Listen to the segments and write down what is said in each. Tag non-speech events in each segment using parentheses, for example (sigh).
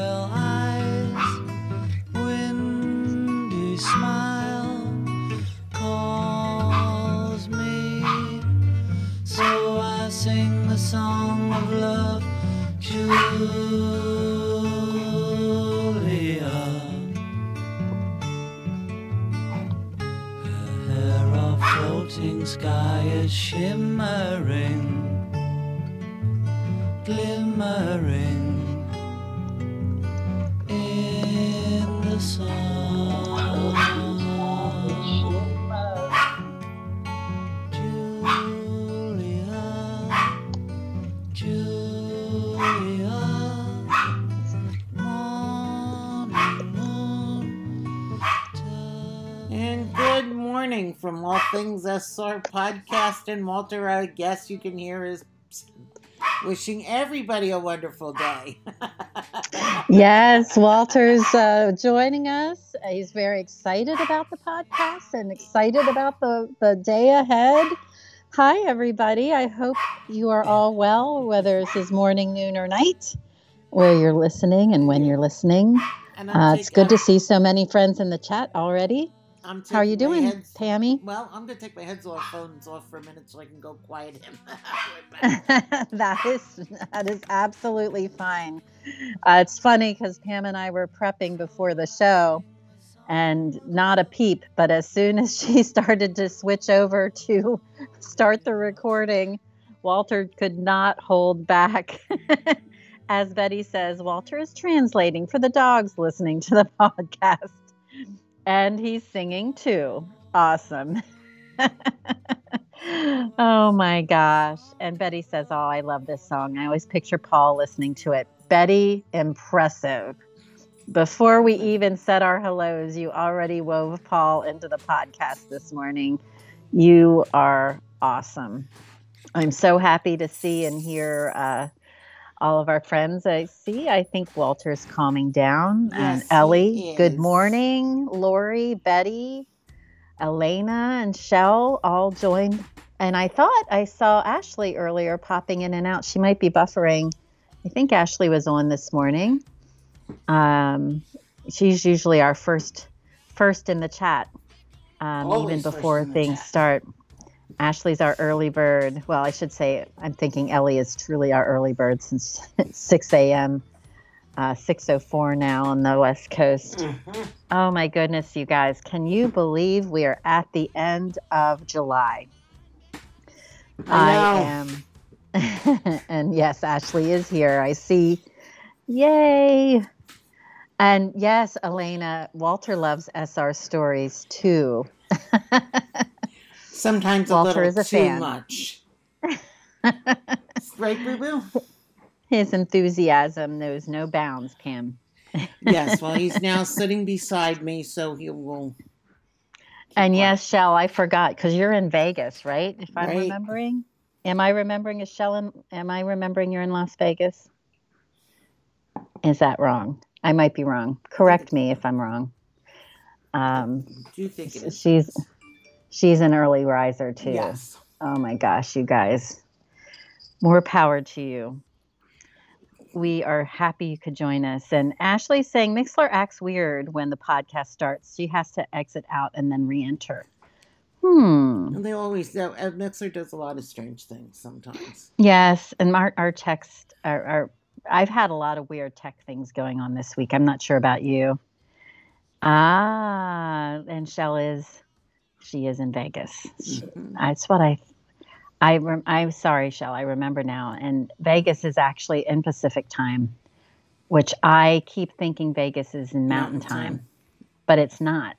eyes, windy smile calls me. So I sing the song of love, Julia. Her hair of floating sky is shimmering, Podcast. And Walter, I guess you can hear is wishing everybody a wonderful day. (laughs) Yes, Walter's uh, joining us. He's very excited about the podcast and excited about the, the day ahead. Hi, everybody. I hope you are all well, whether this is morning, noon, or night, where you're listening and when you're listening. And Uh, it's good to see so many friends in the chat already. I'm How are you doing, heads- Tammy? Well, I'm going to take my heads off phones off for a minute so I can go quiet him. (laughs) (laughs) That is that is absolutely fine. Uh, it's funny because Pam and I were prepping before the show, and not a peep. But as soon as (laughs) she started to switch over to start the recording, Walter could not hold back. as Betty says, Walter is translating for the dogs listening to the podcast, and he's singing too. Awesome. (laughs) oh my gosh. And Betty says, Oh, I love this song. I always picture Paul listening to it. Betty, impressive. Before we even said our hellos, you already wove Paul into the podcast this morning. You are awesome. I'm so happy to see and hear uh, all of our friends. I see, I think Walter's calming down. and Yes, he Ellie, good morning. Lori, Betty, Elena, and Shell all joined. And I thought I saw Ashley earlier popping in and out. She might be buffering. I think Ashley was on this morning. Um, she's usually our first first in the chat, um, even before things start. Ashley's our early bird. Well, I should say, I'm thinking Ellie is truly our early bird since (laughs) 6 a.m. Uh, 6:04 now on the West Coast. Mhm. Oh my goodness, you guys. Can you believe we are at the end of July? I know. am. (laughs) and yes, Ashley is here. I see. Yay. And yes, Elena, Walter loves SR stories too. (laughs) Sometimes a Walter little is a too fan. much. (laughs) right, Boo Boo? His enthusiasm knows no bounds, Pam. Yes, well, he's (laughs) now sitting beside me, so he will. And yes, Shell, I forgot because you're in Vegas, right? If I'm Right. remembering. Am I remembering is Shell in, am I remembering you're in Las Vegas? Is that wrong? I might be wrong. Correct me if I'm wrong. Um, Do you think it is? she's she's an early riser too. Yes. Oh my gosh, you guys. More power to you. We are happy you could join us. And Ashley's saying Mixlr acts weird when the podcast starts. She has to exit out and then re enter. Hmm. And they always, uh, Mixer does a lot of strange things sometimes. Yes. And our, our text, our, our, I've had a lot of weird tech things going on this week. I'm not sure about you. Ah, and Shell is, she is in Vegas. She- Mhm. That's what I. I rem, I'm sorry, Shell. I remember now. And Vegas is actually in Pacific time, which I keep thinking Vegas is in Mountain, Mountain time, time. but it's not.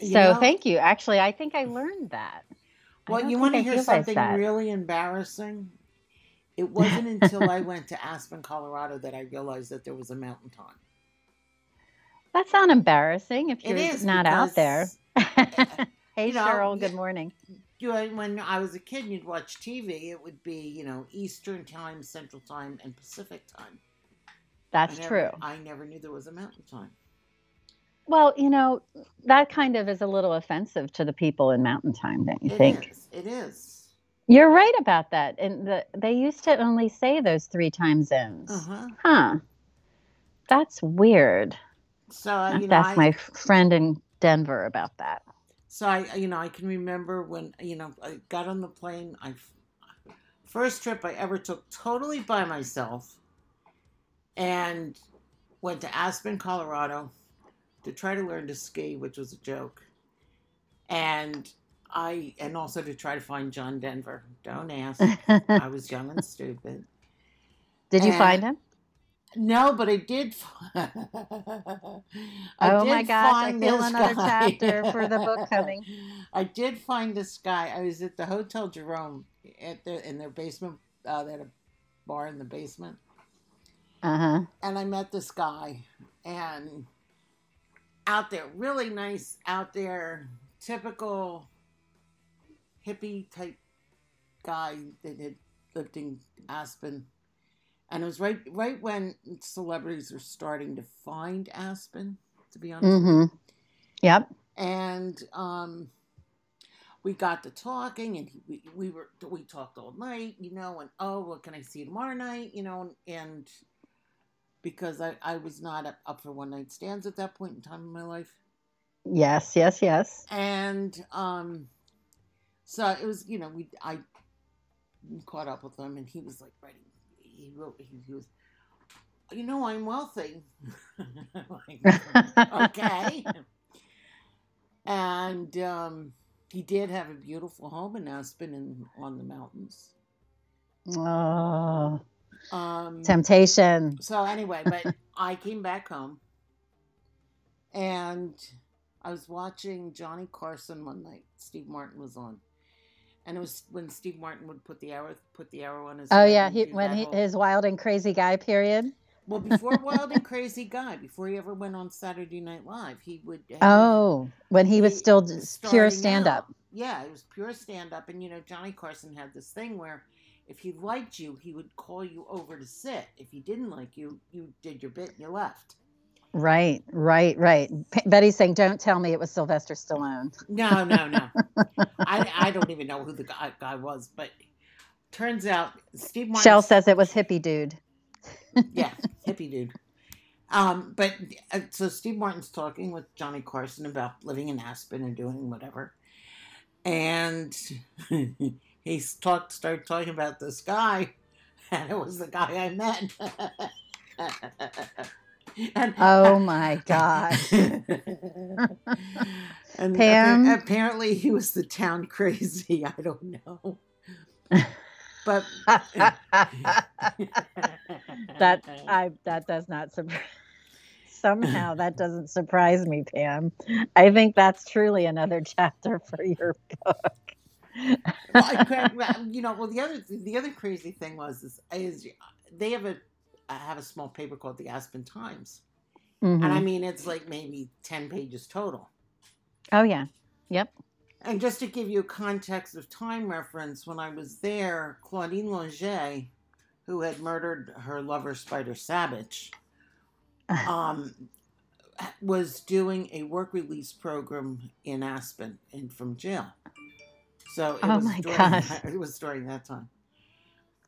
You so know- thank you. Actually, I think I learned that. Well, you want to hear something that. really embarrassing? It (laughs) wasn't until I went to Aspen, Colorado that I realized that there was a mountain time. That's not embarrassing if It you're is not out there. Hey, (laughs) you Cheryl. yeah. Good morning. You know, when I was a kid, and you'd watch TV. It would be, you know, Eastern time, Central time, and Pacific time. That's I never- true. I never knew there was a mountain time. Well, you know, that kind of is a little offensive to the people in Mountain Time, don't you It think? is. It is. You're right about that. And the, they used to only say those three time zones. Uh huh. That's weird. So you know, ask I, my friend in Denver about that. so I you know I can remember when you know I got on the plane. I first trip I ever took totally by myself, and went to Aspen, Colorado, to try to learn to ski, which was a joke, and I and also to try to find John Denver. Don't ask. (laughs) I was young and stupid. Did you And- find him? No, but I did. (laughs) I Oh my did gosh, I find feel another guy. chapter for the book coming. (laughs) I did find this guy. I was at the Hotel Jerome at their in their basement. Uh, they had a bar in the basement, Uh huh. and I met this guy, and out there, really nice out there, typical hippie type guy that had lived in Aspen. And it was right right when celebrities were starting to find Aspen, to be honest. with you. Mm-hmm. Yep. And um, we got to talking, and he, we, we were we talked all night, you know. And oh, what can I see tomorrow night, you know? And because I I was not up, up for one night stands at that point in time in my life, Yes. Yes. Yes. and um, so it was you know we I caught up with him, and he was like writing. He wrote. He, he was. You know, I'm wealthy. (laughs) Like, okay. (laughs) and um, he did have a beautiful home in Aspen and on the mountains. oh, Um, temptation. so anyway, but (laughs) I came back home, and I was watching Johnny Carson one night. Steve Martin was on, and it was when Steve Martin would put the arrow put the arrow on his. Oh yeah, he, when he whole- his wild and crazy guy period. well before Wild and Crazy Guy, before he ever went on Saturday Night Live, he would. have- Oh, when he was he still was just pure stand up. Yeah, it was pure stand up. And, you know, Johnny Carson had this thing where if he liked you, he would call you over to sit. If he didn't like you, you did your bit and you left. Right, right, right. P- Betty's saying, "Don't tell me it was Sylvester Stallone." No, no, no. (laughs) I, I don't even know who the guy, guy was, but turns out Steve Martin. Shell says it was hippie dude. yeah, hippie dude. Um, but uh, so Steve Martin's talking with Johnny Carson about living in Aspen and doing whatever, and (laughs) he talked started talking about this guy, (laughs) and it was the guy I met. (laughs) and Oh my gosh. (laughs) and Pam? appa- apparently he was the town (laughs) crazy. I don't know, but that I that does not surprise. Somehow that doesn't surprise me, Pam. I think that's truly another chapter for your book. well, I you know, well, the other the other crazy thing was is, is they have a uh, have a small paper called the Aspen Times, and I Mhm. mean it's like maybe ten pages total. Oh yeah, yep. And just to give you a context of time reference, when I was there, Claudine Longet, who had murdered her lover Spider Sabich, (laughs) um, was doing a work release program in Aspen and from jail. So it Oh was my during, gosh. (laughs) it was during that time.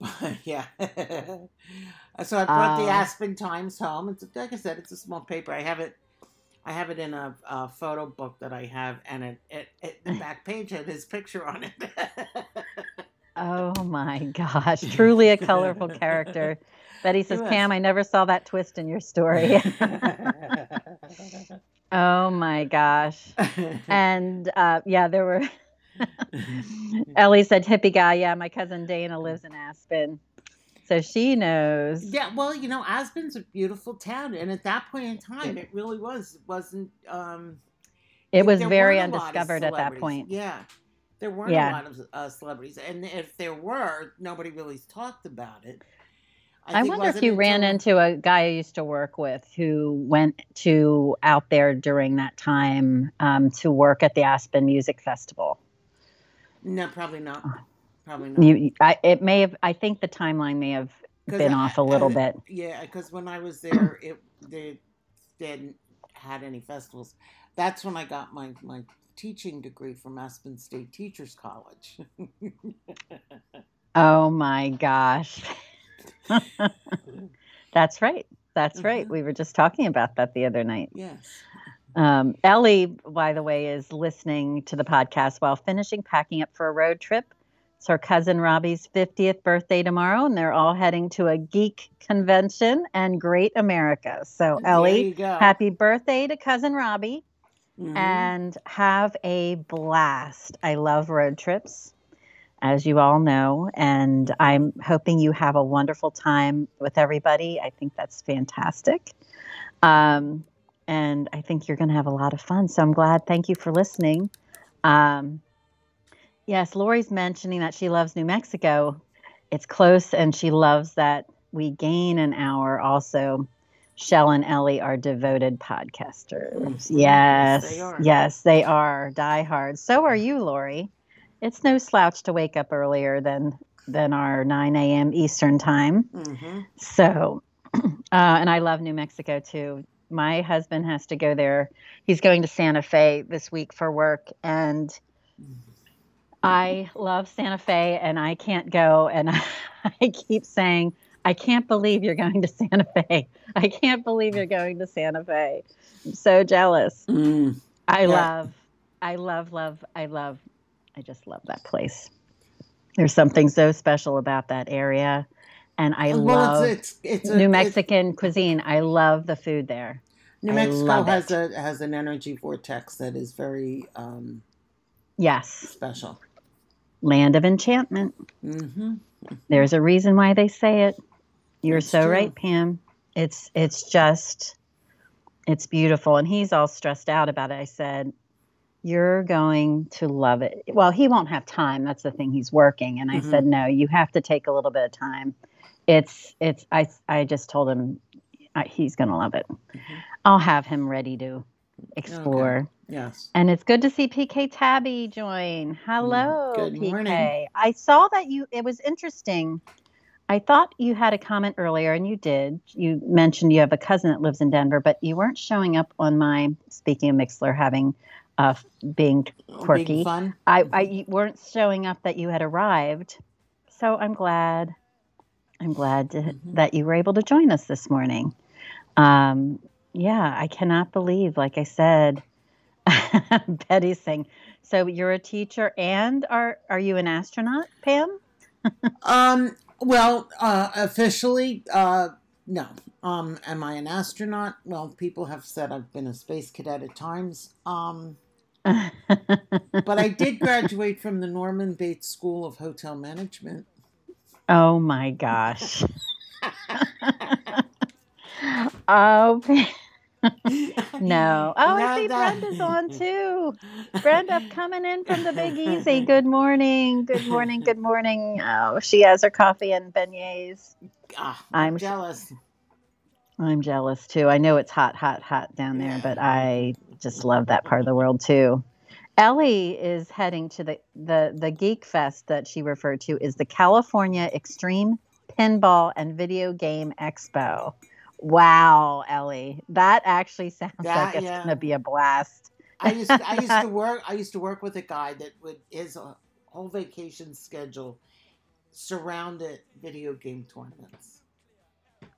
(laughs) yeah. (laughs) so I brought the Oh. Aspen Times home. It's like I said, it's a small paper. I have it. I have it in a, a photo book that I have, and it, it, it the back page had his picture on it. (laughs) Oh my gosh, truly a colorful character. Betty says. Pam, I never saw that twist in your story. oh my gosh. And uh, yeah, there were. (laughs) Ellie said, hippie guy. Yeah, my cousin Dana lives in Aspen. So she knows. Yeah, well, you know, Aspen's a beautiful town, and at that point in time, it really was. It wasn't. Um, It was very weren't a lot of undiscovered at that point. Yeah, there weren't Yeah. a lot of uh, celebrities, and if there were, nobody really talked about it. I, think wonder if you ran into a guy I used to work with who went to out there during that time um, to work at the Aspen Music Festival. No, probably not. Probably not. You, I, it may have. I think the timeline may have been I- off a little I- bit. Yeah, because when I was there, (clears throat) it they, hadn't had any festivals. That's when I got my my teaching degree from Aspen State Teachers College. (laughs) Oh my gosh. (laughs) (laughs) That's right. That's right. Mhm. We were just talking about that the other night. Yes. Um, Ellie, by the way, is listening to the podcast while finishing packing up for a road trip. It's her cousin Robbie's 50th birthday tomorrow, and they're all heading to a geek convention and Great America. So, Ellie, happy birthday to cousin Robbie Mhm. and have a blast. I love road trips, as you all know, and I'm hoping you have a wonderful time with everybody. I think that's fantastic. Um, and I think you're going to have a lot of fun. So I'm glad. Thank you for listening. Um, yes, Lori's mentioning that she loves New Mexico. It's close, and she loves that we gain an hour also. Shell and Ellie are devoted podcasters. Yes, Yes, they are. yes, they are diehard. So are you, Lori. It's no slouch to wake up earlier than than our 9 a.m. Eastern time. Mhm. So, (clears throat) uh, and I love New Mexico too. My husband has to go there. He's going to Santa Fe this week for work, and I love Santa Fe, and I can't go. And (laughs) I keep saying, I can't believe you're going to Santa Fe. I can't believe you're going to Santa Fe. I'm so jealous. Mm. I Yeah. love, I love, love, I love, I just love that place. There's something so special about that area. And I well, love it's, it's, it's New it- Mexican cuisine. I love the food there. New I Mexico has it. a has an energy vortex that is very um, Yes, special. land of enchantment. hmm There's a reason why they say it. You're That's so true. right, Pam. It's it's just it's beautiful. And he's all stressed out about it. I said, You're going to love it. Well, he won't have time. That's the thing. He's working. And I Mhm. said, No, you have to take a little bit of time. It's it's I I just told him I, he's gonna love it. Mhm. I'll have him ready to explore. Yes. And it's good to see PK Tabby join. Hello, Mm, Good PK. morning. I saw that you, it was interesting. I thought you had a comment earlier, and you did. You mentioned you have a cousin that lives in Denver, but you weren't showing up on my, speaking of Mixlr having, uh, being, Quirky. Being. I, I you weren't showing up that you had arrived. So I'm glad. I'm glad to, Mhm. that you were able to join us this morning. Um, yeah, I cannot believe, like I said, (laughs) Betty's saying, so you're a teacher and are are you an astronaut, Pam? Um. Well, uh, officially, uh, no. Um. Am I an astronaut? Well, people have said I've been a space cadet at times. Um. (laughs) But I did graduate from the Norman Bates School of Hotel Management. Oh my gosh. (laughs) oh (laughs) no. (laughs) Oh, I see that- Brenda's on too. Brenda coming in from the Big Easy. Good morning. Good morning. Good morning. Oh, she has her coffee and beignets. Ah, I'm- I'm jealous. I'm jealous too. I know it's hot, hot, hot down there, but I just love that part of the world too. Ellie is heading to the, the the Geek Fest that she referred to is the California Extreme Pinball and Video Game Expo. Wow, Ellie, that actually (laughs) sounds That- like it's yeah. going to be a blast. I used to, I used to (laughs) work I used to work with a guy that would his uh, whole vacation schedule surrounded video game tournaments.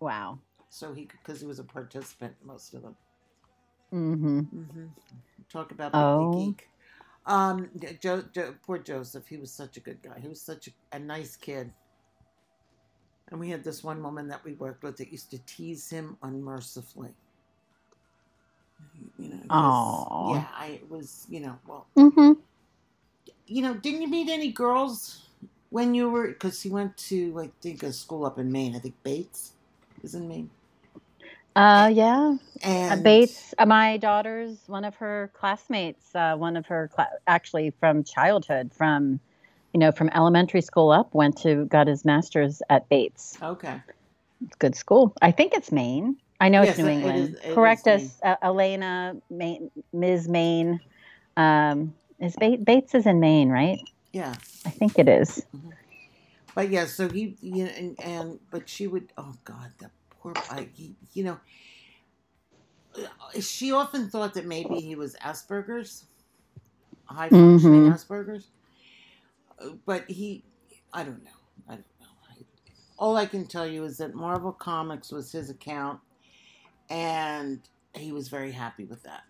Wow. So he because he was a participant most of them. Mm-hmm. mm-hmm. Talk about the Oh. geek. Um, Joe, Joe, poor Joseph. He was such a good guy. He was such a, a nice kid. And we had this one woman that we worked with that used to tease him unmercifully. You know, 'cause- Aw. yeah, I it was, you know, well, mm-hmm. you know, didn't you meet any girls when you were? Because he went to, I think, a school up in Maine. I think Bates is in Maine. Uh, yeah. Uh, Bates, uh, my daughter's one of her classmates, uh, one of her cla- actually from childhood, from you know, from elementary school up, went to got his master's at Bates. Okay. Good school. I think it's Maine. I know Yes, it's New it- it England. is- it Correct us, uh, Elena, Maine, Ms. Maine. Um, is Bates, Bates is in Maine, right? Yeah. I think it is. But yeah, so he, you know, and, and but she would. Oh God, that poor. I, you know, she often thought that maybe he was Asperger's, high functioning Mhm. Asperger's. But he, I don't know. I don't know. All I can tell you is that Marvel Comics was his account, and he was very happy with that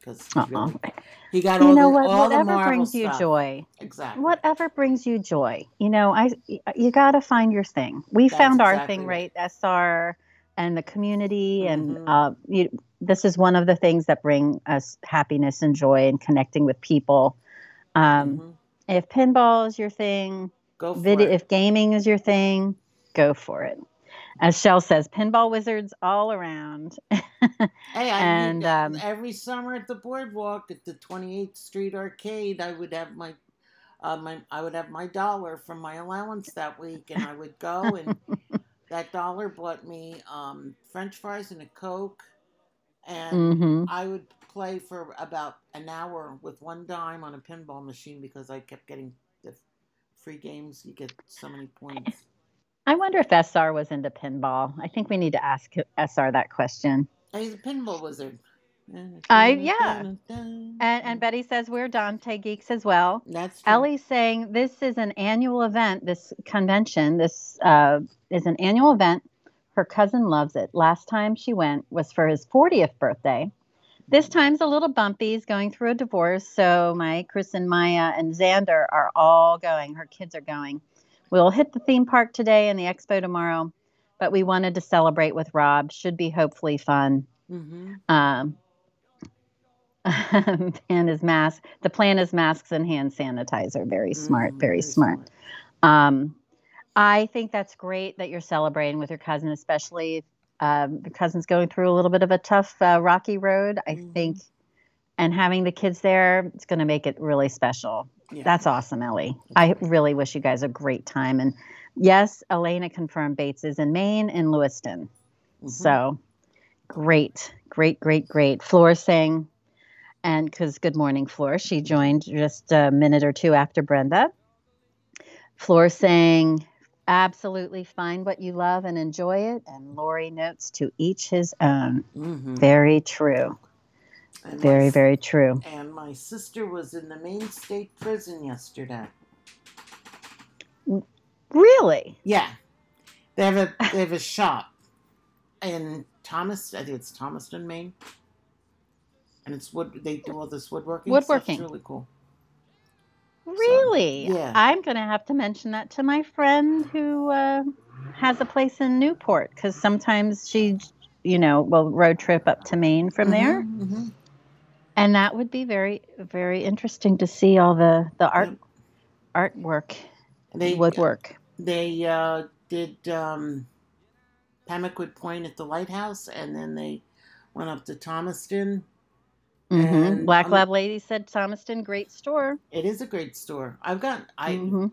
because Uh-uh. he got You all know the, what? all the Whatever brings you stuff. joy. Exactly. Whatever brings you joy. You know, I you got to find your thing. We That's found our exactly thing, right. right? SR and the community, and Mhm. uh, you, this is one of the things that bring us happiness and joy and connecting with people. Um, Mhm. If pinball is your thing, Go for video, it. if gaming is your thing, go for it. As Shell says, pinball wizards all around. (laughs) Hey, I And, um, every summer at the boardwalk at the 28th Street Arcade, I would have my, uh, my, I would have my dollar from my allowance that week, and I would go, and (laughs) that dollar bought me um, French fries and a Coke, and hmm I would play for about an hour with one dime on a pinball machine because I kept getting the free games. You get so many points. I wonder if SR was into pinball. I think we need to ask SR that question. He's a pinball wizard. I- yeah. And, and Betty says we're Dante geeks as well. that's true. Ellie's saying this is an annual event. This convention, this uh, is an annual event. Her cousin loves it. Last time she went was for his 40th birthday. This time's a little bumpy. He's going through a divorce. So my Chris and Maya and Xander are all going. Her kids are going. We'll hit the theme park today and the expo tomorrow, but we wanted to celebrate with Rob. Should be hopefully fun. hmm Um, (laughs) and his mask. The plan is masks and hand sanitizer. Very smart. Mm, very smart. Um, I think that's great that you're celebrating with your cousin, especially um, your cousin's going through a little bit of a tough, uh, rocky road. I Mhm. think, and having the kids there, it's going to make it really special. Yeah. That's awesome, Ellie. I really wish you guys a great time. And yes, Elena confirmed Bates is in Maine in Lewiston. Mhm. So great, great, great, great. Floor saying, and because good morning, Floor, she joined just a minute or two after Brenda. Floor saying, absolutely find what you love and enjoy it. And Lori notes to each his own. Mhm. Very true. And Very, s- very true. And my sister was in the Maine State Prison yesterday. Really? Yeah, they have a they have a (laughs) shop in Thomas. I think it's Thomaston, Maine, and it's wood. They do all this woodworking. Woodworking. really cool. Really? yeah. I'm going to have to mention that to my friend who uh, has a place in Newport because sometimes she, you know, will road trip up to Maine from there. Mhm, mhm. And that would be very, very interesting to see all the, the art Yep. artwork, They woodwork. they uh, did um, Pemaquid Point at the lighthouse, and then they went up to Thomaston. Hmm and, Black um, Lab Lady said Thomaston, great store. It is a great store. I've got I Mhm.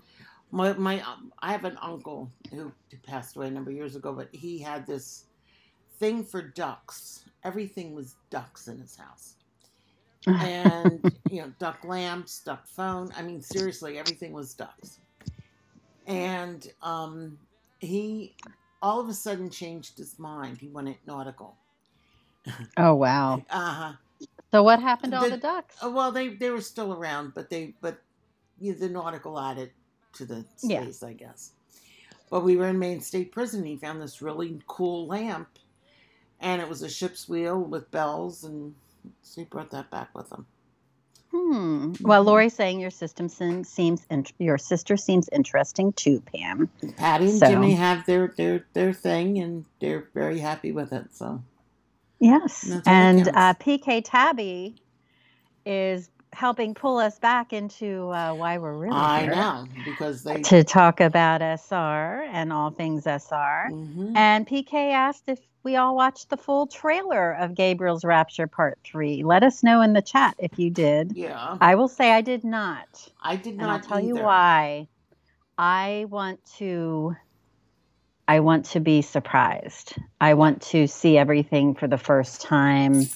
my my um, I have an uncle who passed away a number of years ago, but he had this thing for ducks. Everything was ducks in his house, and (laughs) you know, duck lamps, duck phone. I mean, seriously, everything was ducks. And um, he all of a sudden changed his mind. He went at nautical. oh wow! (laughs) Uh huh. So what happened to all The- the ducks? Oh, well, they they were still around, but they but you know, the nautical added to the Yeah. space, I guess. But we were in Maine State Prison. He found this really cool lamp, and it was a ship's wheel with bells, and so he brought that back with him. Hmm. Well, Mhm. Lori's saying your system seems, seems in, your sister seems interesting too, Pam. Patty and So- Jimmy have their their their thing, and they're very happy with it. So Yes. That's And uh. PK Tabby is helping pull us back into uh, why we're really I here know because they. to talk about SR and all things SR. Mhm. And PK asked if we all watched the full trailer of Gabriel's Rapture Part 3. Let us know in the chat if you did. Yeah, I will say I did not. I did not. And. I'll tell you why. I want to I want to be surprised. I want to see everything for the first time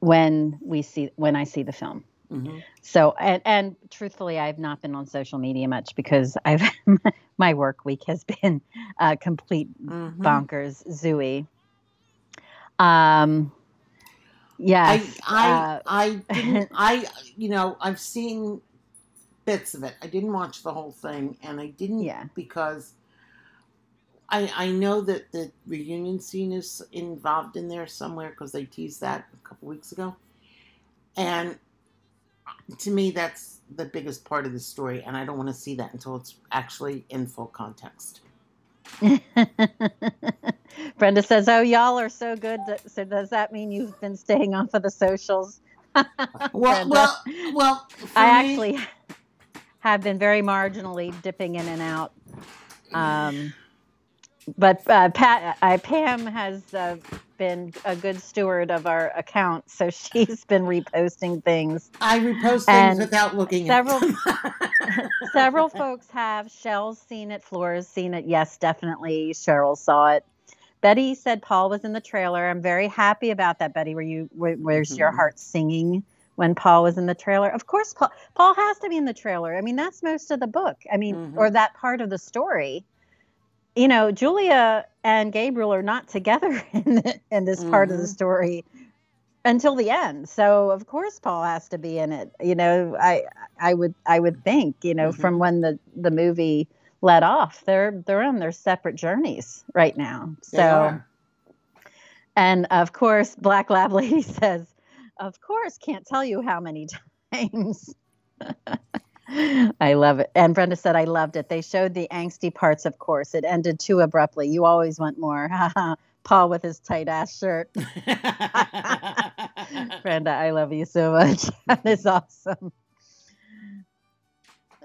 when we see when I see the film. Mhm. So and and truthfully I've not been on social media much because I've (laughs) my work week has been a complete Mhm. bonkers zooey. Um yes. I uh, I I didn't (laughs) I you know I've seen bits of it. I didn't watch the whole thing, and I didn't Yeah. because I I know that the reunion scene is involved in there somewhere because they teased that a couple weeks ago, and to me that's the biggest part of the story, and I don't want to see that until it's actually in full context. (laughs) Brenda says, "Oh, y'all are so good. So does that mean you've been staying off of the socials?" (laughs) Well, well, well. I me- actually have been very marginally dipping in and out. Um, but uh, Pat, uh, Pam has uh, been a good steward of our account, so (laughs) she's been reposting things. I repost things without looking several-. (laughs) Several folks have. Shell's seen it. Flora's seen it. Yes, definitely. Cheryl saw it. Betty said Paul was in the trailer. I'm very happy about that, Betty. Were you? Where, where's your Mhm. heart singing when Paul was in the trailer? Of course, Paul. Paul has to be in the trailer. I mean, that's most of the book. I mean, Mhm. or that part of the story. You know, Julia and Gabriel are not together (laughs) in, the, in this part of the Mhm. story until the end. So of course Paul has to be in it. You know, I I would I would think, you know, Mhm. from when the the movie let off, they're they're on their separate journeys right now. So and of course Black Lab (laughs) Lady says, "Of course, can't tell you how many (laughs) times." (laughs) I love it. And Brenda said, I loved it. They showed the angsty parts, of course. It ended too abruptly. You always want more. (laughs) Paul with his tight ass shirt. (laughs) Brenda, I love you so much. that is awesome.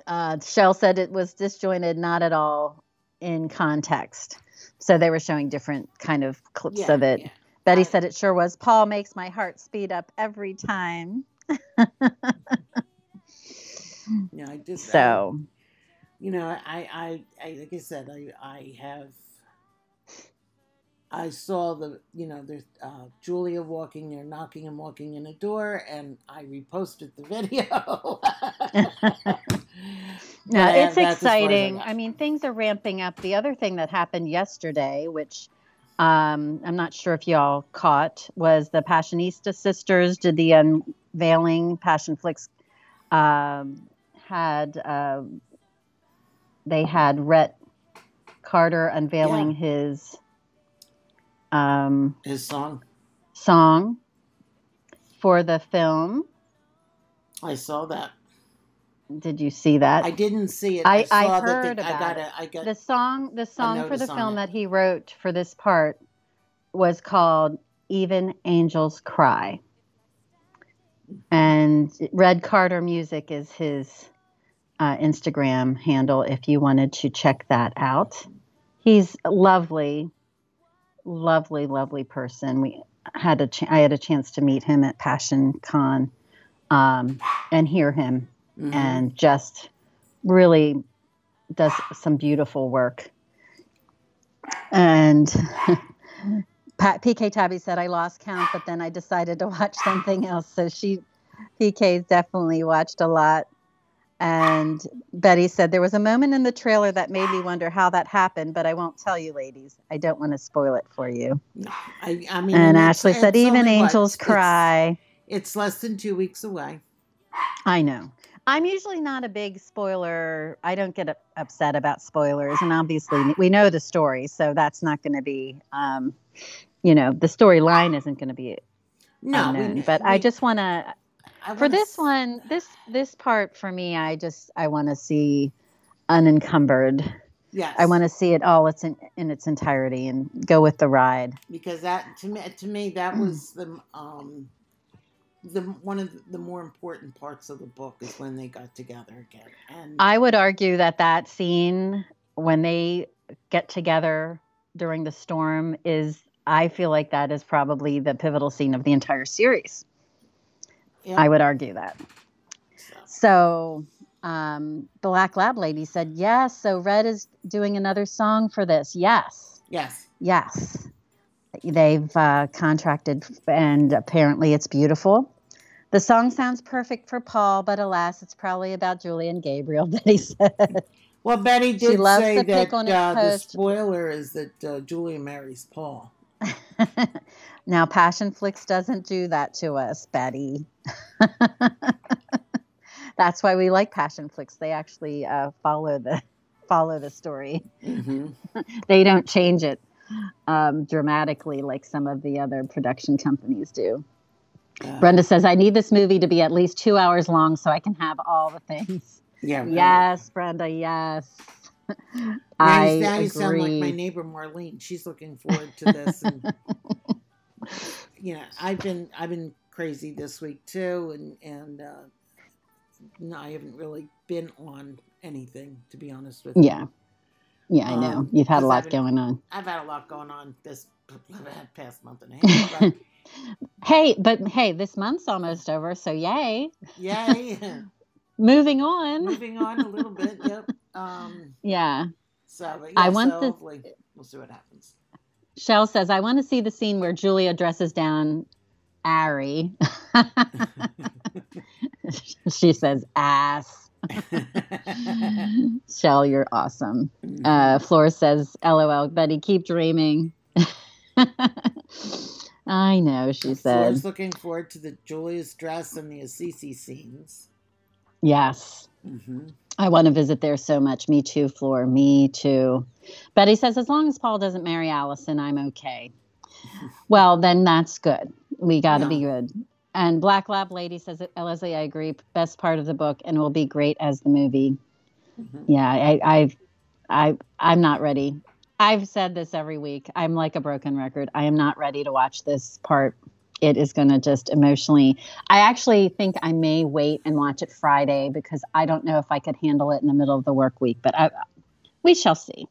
Uh, Shell said it was disjointed, not at all in context. So they were showing different kind of clips Yeah, of it. yeah. Betty said it sure was. Paul makes my heart speed up every time. Yeah, I just I- So you know, I, I, I, like I said, I, I have, I saw the, you know, there's uh, Julia walking there, knocking and walking in a door, and I reposted the (laughs) video. (laughs) Uh, it's that's as as I exciting. I mean, things are ramping up. The other thing that happened yesterday, which um, I'm not sure if y'all caught, was the Passionista sisters did the unveiling. Passionflix um, had um they had Rhett Carter unveiling his um, His song, song for the film. I saw that. Did you see that? I didn't see it. I- I, I heard that. The, I about got it. it. Got. the song the song for the film it. that he wrote for this part was called even angels cry and red carter music is his uh, instagram handle if you wanted to check that out he's a lovely lovely lovely person we had a ch- i had a chance to meet him at passion con um, and hear him Mhm. and just really does some beautiful work. And (laughs) Pat, PK Tabby said, I lost count, but then I decided to watch something else. So she, PK's definitely watched a lot. And Betty said, There was a moment in the trailer that made me wonder how that happened, but I won't tell you, ladies. I don't want to spoil it for you. (sighs) I, I mean, And Ashley said, Even what? angels It's- cry. It's, less than two weeks away. I know. I'm usually not a big spoiler. I don't get upset about spoilers, and obviously we know the story, so that's not going to be, um, you know, the storyline isn't going to be No, we- unknown. but I just want to, I for this s- one, this this part for me, I just I want to see unencumbered. Yes, I want to see it all its in, in its entirety and go with the ride. because that to me to me that was the um the one of the more important parts of the book is when they got together again and I would argue that that scene when they get together during the storm is I feel like that is probably the pivotal scene of the entire series. I would argue that. so, um, Black Lab Lady said, Yes. So, Red is doing another song for this. Yes. yes Yes. They've uh, contracted, and apparently it's beautiful. The song sounds perfect for Paul, but alas, it's probably about Julie and Gabriel, (laughs) Betty said. well Betty She did loves say to that pick on his uh, the spoiler is that uh, Julia marries Paul (laughs) now, Passionflix doesn't do that to us, Betty. (laughs) That's why we like Passionflix. They actually uh, follow the follow the story. hmm (laughs) They don't change it um, dramatically like some of the other production companies do. Uh, Brenda says, I need this movie to be at least two hours long so I can have all the things. (laughs) yeah. Yes, Brenda, yes. I now you sound like my neighbor Marlene. She's looking forward to this, and you know, I've been I've been crazy this week too, and and uh, no, I haven't really been on anything to be honest with you. Yeah. Yeah, I know. Um, You've had a lot been- going on. I've had a lot going on this (laughs) past month and a half. But (laughs) Hey, but hey, this month's almost over, so yay. yay! (laughs) Moving on. Moving on a little bit. Yep. Um, Yeah. so but I want so hopefully we'll see what happens. Shell says, I want to see the scene where Julia dresses down Ari. (laughs) she says, ass. (laughs) Shell, you're awesome. Uh, Flora says, LOL, Betty, keep dreaming. (laughs) I know, she said. Flora's looking forward to the Julia's dress and the Assisi scenes. Yes. hmm I want to visit there so much. Me too, Floor. Me too. Betty says, as long as Paul doesn't marry Allison, I'm okay. Well, then that's good. We got to No. be good. And Black Lab Lady says, Leslie, I agree. Best part of the book and will be great as the movie. Mhm. Yeah, I, I've, I, I'm not ready. I've said this every week. I'm like a broken record. I am not ready to watch this part. It is going to just emotionally. I actually think I may wait and watch it Friday because I don't know if I could handle it in the middle of the work week. But I, we shall see.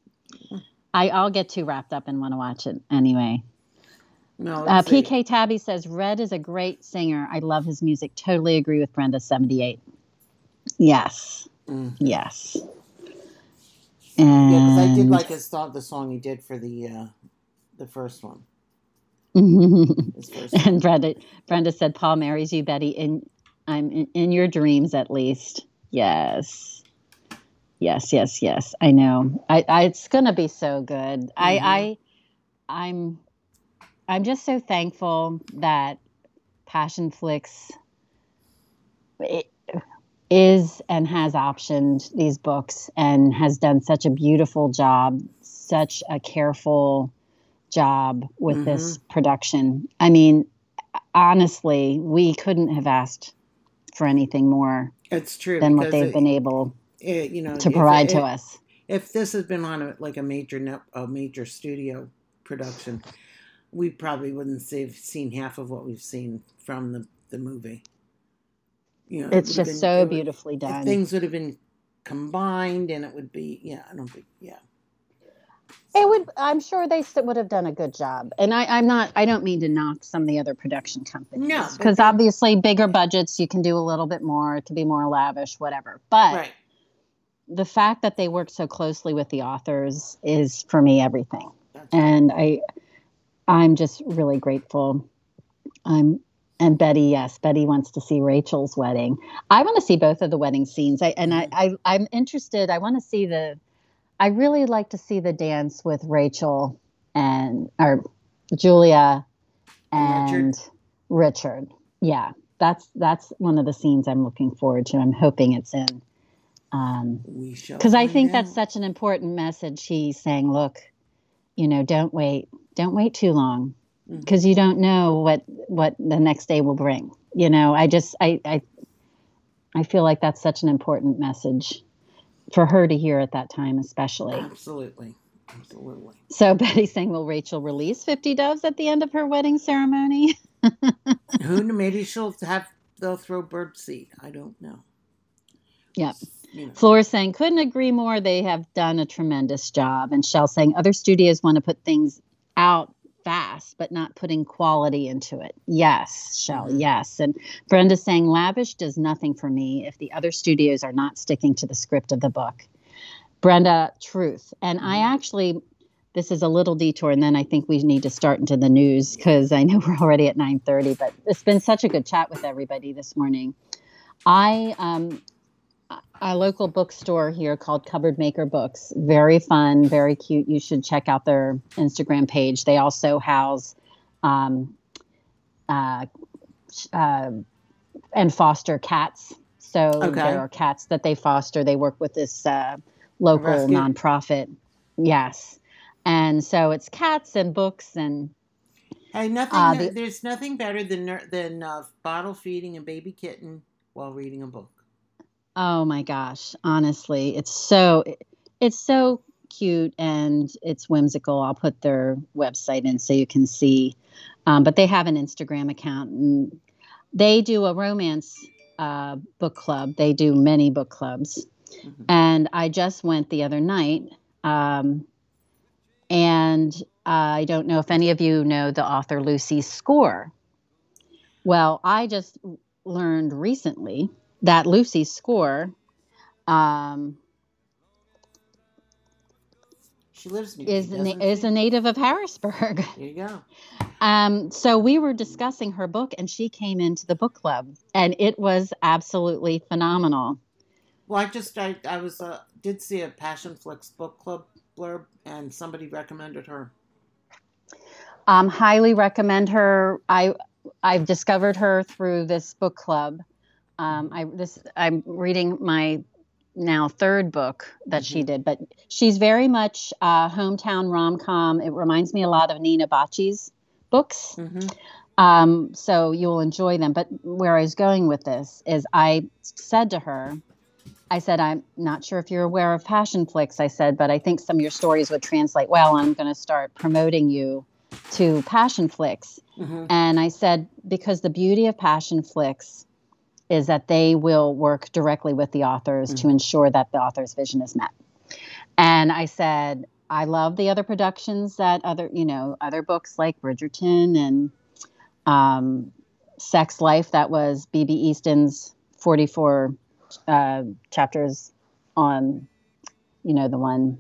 I, I'll get too wrapped up and want to watch it anyway. No, Uh. PK Tabby says Red is a great singer. I love his music. Totally agree with Brenda. Seventy-eight. Yes. Mm. Yes. Yeah, because I did like his song, the song he did for the uh, the first one. One. and Brenda Brenda said Paul marries you, Betty, in I'm in, in your dreams at least. Yes. Yes, yes, yes. I know. I, I it's gonna be so good. I, Mhm. I I'm I'm just so thankful that Passionflix is and has optioned these books and has done such a beautiful job, such a careful job with this mm-hmm. production. I mean, honestly, we couldn't have asked for anything more It's true than what they've it- been able it, you know to provide it- to us. If this had been on a, like a major net, a major studio production, we probably wouldn't have seen half of what we've seen from the the movie. You know, It's just been- so beautifully done. Things would have been combined, and it would be yeah. I don't think yeah. It would. I'm sure they would have done a good job. And I, I'm not. I don't mean to knock some of the other production companies. No, because obviously bigger budgets, you can do a little bit more. It can be more lavish, whatever. But Right. the fact that they work so closely with the authors is for me everything. That's and I I'm just really grateful. I'm and Betty, yes, Betty wants to see Rachel's wedding. I want to see both of the wedding scenes. I and I, mm-hmm. I I'm interested. I want to see the I really like to see the dance with Rachel and or Julia And Richard. Richard. Yeah. That's that's one of the scenes I'm looking forward to. I'm hoping it's in. Um, we shall. because I think that's such an important message. He's saying, look, you know, don't wait, don't wait too long, because you don't know what what the next day will bring. You know, I just I I I feel like that's such an important message for her to hear at that time, especially. absolutely, absolutely. So (laughs) Betty's saying, will Rachel release Fifty Doves at the end of her wedding ceremony? (laughs) Who kn- maybe she'll have they'll throw bird seed. I don't know. Yep. You know. Flora's saying, couldn't agree more. They have done a tremendous job. And Shell saying, other studios want to put things out fast, but not putting quality into it. Yes, Shell, Mhm. yes. And Brenda saying, lavish does nothing for me if the other studios are not sticking to the script of the book. Brenda, truth. And I Mhm. actually, this is a little detour, and then I think we need to start into the news because I know (laughs) we're already at 9:30. But it's been such a good chat with everybody this morning. I um, a local bookstore here called Cupboard Maker Books. Very fun, very cute. You should check out their Instagram page. They also house um, uh, uh, and foster cats. So Okay. there are cats that they foster. They work with this uh, local rescue? nonprofit. Yes. And so it's cats and books and Hey, nothing. Uh, the- there's nothing better than than uh, bottle feeding a baby kitten while reading a book. Oh my gosh, honestly, it's so it's so cute and it's whimsical. I'll put their website in so you can see. Um, but they have an Instagram account and they do a romance uh, book club. They do many book clubs. Mhm. And I just went the other night. Um, and I don't know if any of you know the author Lucy Score. Well, I just learned recently that Lucy Score um, She lives in is, na- is a native of Harrisburg. (laughs) There you go. Um, so we were discussing her book, and she came into the book club, and it was absolutely phenomenal. Well, I just I, I was uh, did see a Passionflix book club blurb, and somebody recommended her. Um, highly recommend her. I I've discovered her through this book club. Um, I this I'm reading my now third book that she Mhm. did, but she's very much uh, hometown rom com. It reminds me a lot of Nina Bocci's books. Mm-hmm. Um, so you'll enjoy them. But where I was going with this is I said to her, I said, I'm not sure if you're aware of Passionflix. I said, but I think some of your stories would translate well. I'm going to start promoting you to Passionflix. Mm-hmm. And I said, because the beauty of Passionflix is that they will work directly with the authors to Mhm. ensure that the author's vision is met. And I said, I love the other productions that other, you know, other books like Bridgerton and um, Sex Life, that was B.B. Easton's 44 uh, chapters on, you know, the one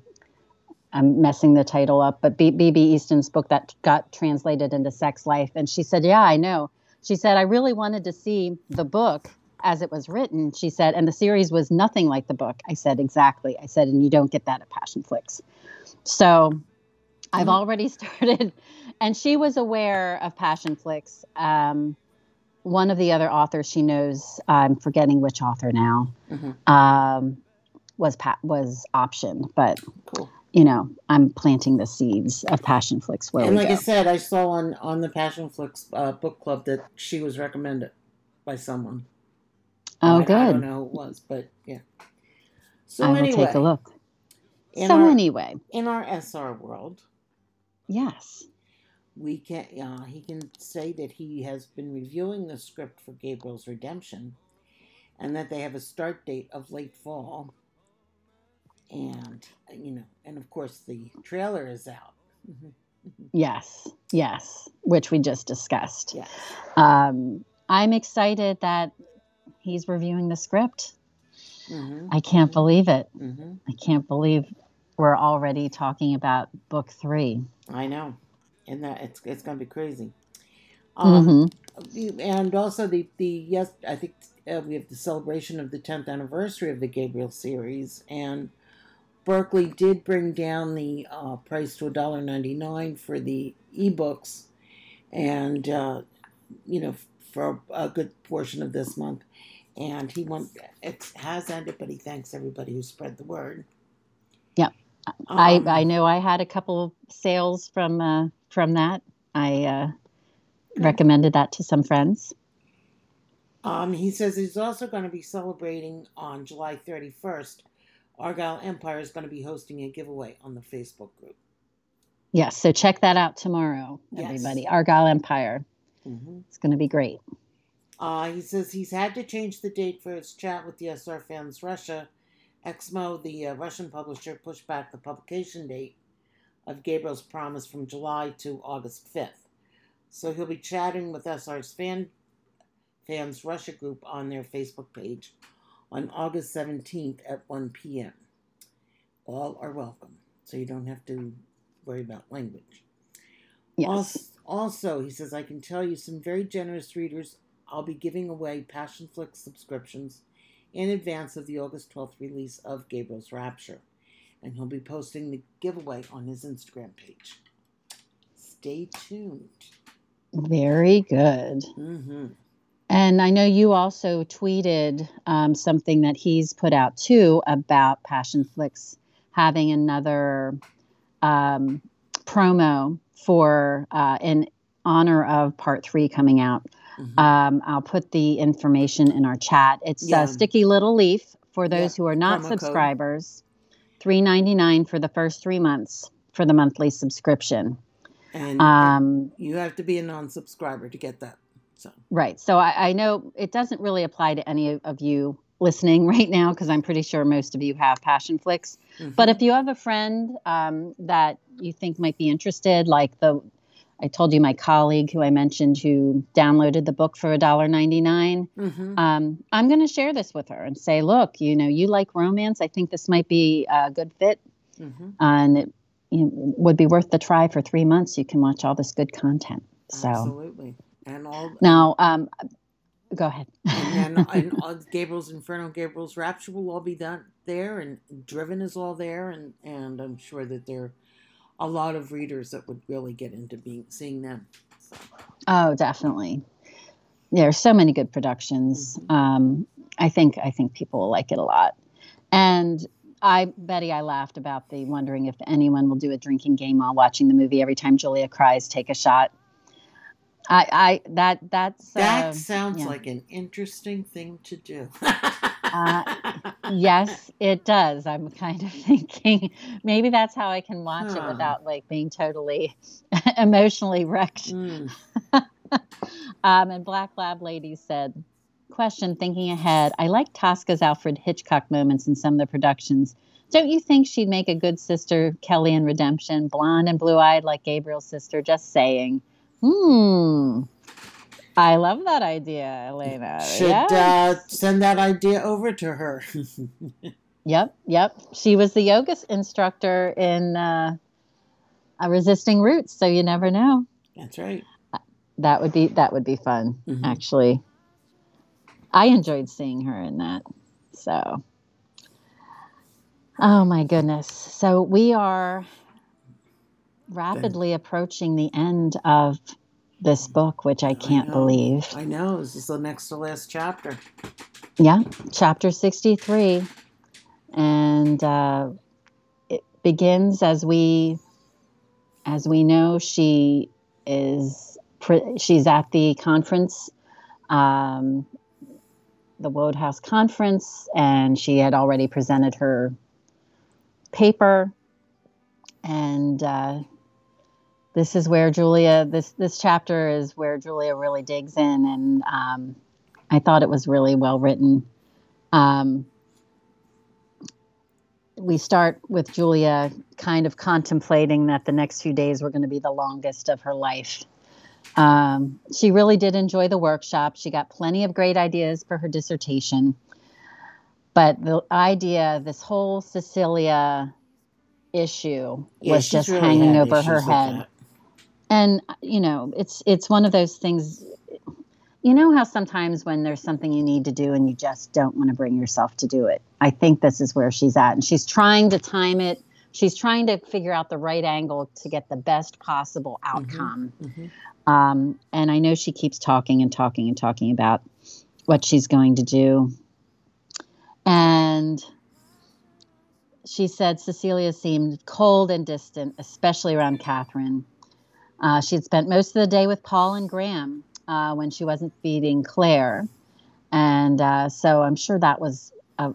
I'm messing the title up, but B.B. Easton's book that got translated into Sex Life. And she said, Yeah, I know. She said, I really wanted to see the book as it was written. She said, and the series was nothing like the book. I said, Exactly. I said, and you don't get that at Passionflix. So I've Mhm. already (laughs) started, and she was aware of Passionflix. Um, one of the other authors she knows, I'm forgetting which author now, Mhm. um, was pa- was option, but Cool. You know, I'm planting the seeds of Passionflix where and like go. I said, I saw on on the Passionflix uh, book club that she was recommended by someone. oh, I, I don't good. know who it was, but yeah. So I will anyway, take a look. So our anyway, in our SR world, yes. we can uh, he can say that he has been reviewing the script for Gabriel's Redemption, and that they have a start date of late fall. And you know, and of course the trailer is out. Mhm. Yes, yes, which we just discussed. Yes. Um, I'm excited that he's reviewing the script. hmm I can't believe it. hmm I can't believe we're already talking about book 3 I know, and that it's it's gonna be crazy. Um, Mhm. and also the the yes, I think uh, we have the celebration of the tenth anniversary of the Gabriel series, and Berkley did bring down the uh, price to $1.99 for the ebooks, and uh, you know for a good portion of this month. And he went. It has ended, but he thanks everybody who spread the word. Yeah. I, Um, I know I had a couple of sales from uh, from that. I uh, recommended that to some friends. Um, he says he's also going to be celebrating on July 31st. Argyle Empire is going to be hosting a giveaway on the Facebook group. Yes, so check that out tomorrow, Yes. everybody. Argyle Empire. Mm-hmm. It's going to be great. Uh, he says he's had to change the date for his chat with the SR Fans Russia. Eksmo, the uh, Russian publisher, pushed back the publication date of Gabriel's Promise from July to August 5th. So he'll be chatting with SR's fan, Fans Russia group on their Facebook page on August 17th at 1 p.m. All are welcome, so you don't have to worry about language. Yes. Also, also, he says, I can tell you some very generous readers. I'll be giving away Passionflix subscriptions in advance of the August 12th release of Gabriel's Rapture. And he'll be posting the giveaway on his Instagram page. Stay tuned. Very good. Mm-hmm. And I know you also tweeted um, something that he's put out too about Passionflix having another um, promo for uh, in honor of part three coming out. Mhm. Um, I'll put the information in our chat. It's Yeah. uh, Sticky Little Leaf for those Yeah, who are not promo subscribers. Three ninety nine for the first three months for the monthly subscription. and Um, you have to be a non-subscriber to get that. So Right. So I, I know it doesn't really apply to any of you listening (laughs) right now because I'm pretty sure most of you have Passionflix. But mhm. if you have a friend um, that you think might be interested, like the, I told you my colleague who I mentioned who downloaded the book for $1.99, Mhm. um, I'm going to share this with her and say, look, you know, you like romance. I think this might be a good fit Mhm. and it you know, would be worth the try for three months. You can watch all this good content. So absolutely, and all now, um, go ahead. and then (laughs) and all, Gabriel's Inferno, Gabriel's Rapture will all be done there, and Driven is all there, and and I'm sure that there are a lot of readers that would really get into being seeing them. So, Oh, definitely. There are so many good productions. Mhm. Um, I think I think people will like it a lot. And I, Betty, I laughed about the wondering if anyone will do a drinking game while watching the movie. Every time Julia cries, take a shot. I, I that that's that uh, sounds yeah. like an interesting thing to do. (laughs) Uh, yes, it does. I'm kind of (laughs) thinking maybe that's how I can watch Huh. it without like being totally (laughs) emotionally wrecked. Mm. Um, and Black Lab Lady said, question thinking ahead, I like Tosca's Alfred Hitchcock moments in some of the productions. Don't you think she'd make a good sister, Kelly in Redemption, blonde and blue eyed like Gabriel's sister? Just saying. Hmm. I love that idea, Elena. Should Yeah. uh, send that idea over to her. (laughs) Yep, yep. She was the yoga instructor in uh, uh, Resisting Roots, so you never know. That's right. That would be that would be fun, Mhm. actually. I enjoyed seeing her in that. So, oh my goodness! So we are rapidly approaching the end of this book, which I can't know. believe. I know. This is the next to last chapter. Yeah, chapter 63. And uh, it begins as we as we know she is pre- she's at the conference um, the Wodehouse conference and she had already presented her paper and uh, this is where Julia this this chapter is where Julia really digs in and um, I thought it was really well written. Um, we start with Julia kind of contemplating that the next few days were going to be the longest of her life. Um, she really did enjoy the workshop. She got plenty of great ideas for her dissertation. But the idea, this whole Cecilia issue, Yeah, was just really hanging over her head that. And you know it's it's one of those things you know how sometimes when there's something you need to do and you just don't want to bring yourself to do it. I think this is where she's at and she's trying to time it. She's trying to figure out the right angle to get the best possible outcome. Mhm. um, and i know she keeps talking and talking and talking about what she's going to do. And she said Cecilia seemed cold and distant, especially around Catherine. Uh, she had spent most of the day with Paul and Graham uh, when she wasn't feeding Claire. And uh, so I'm sure that was a,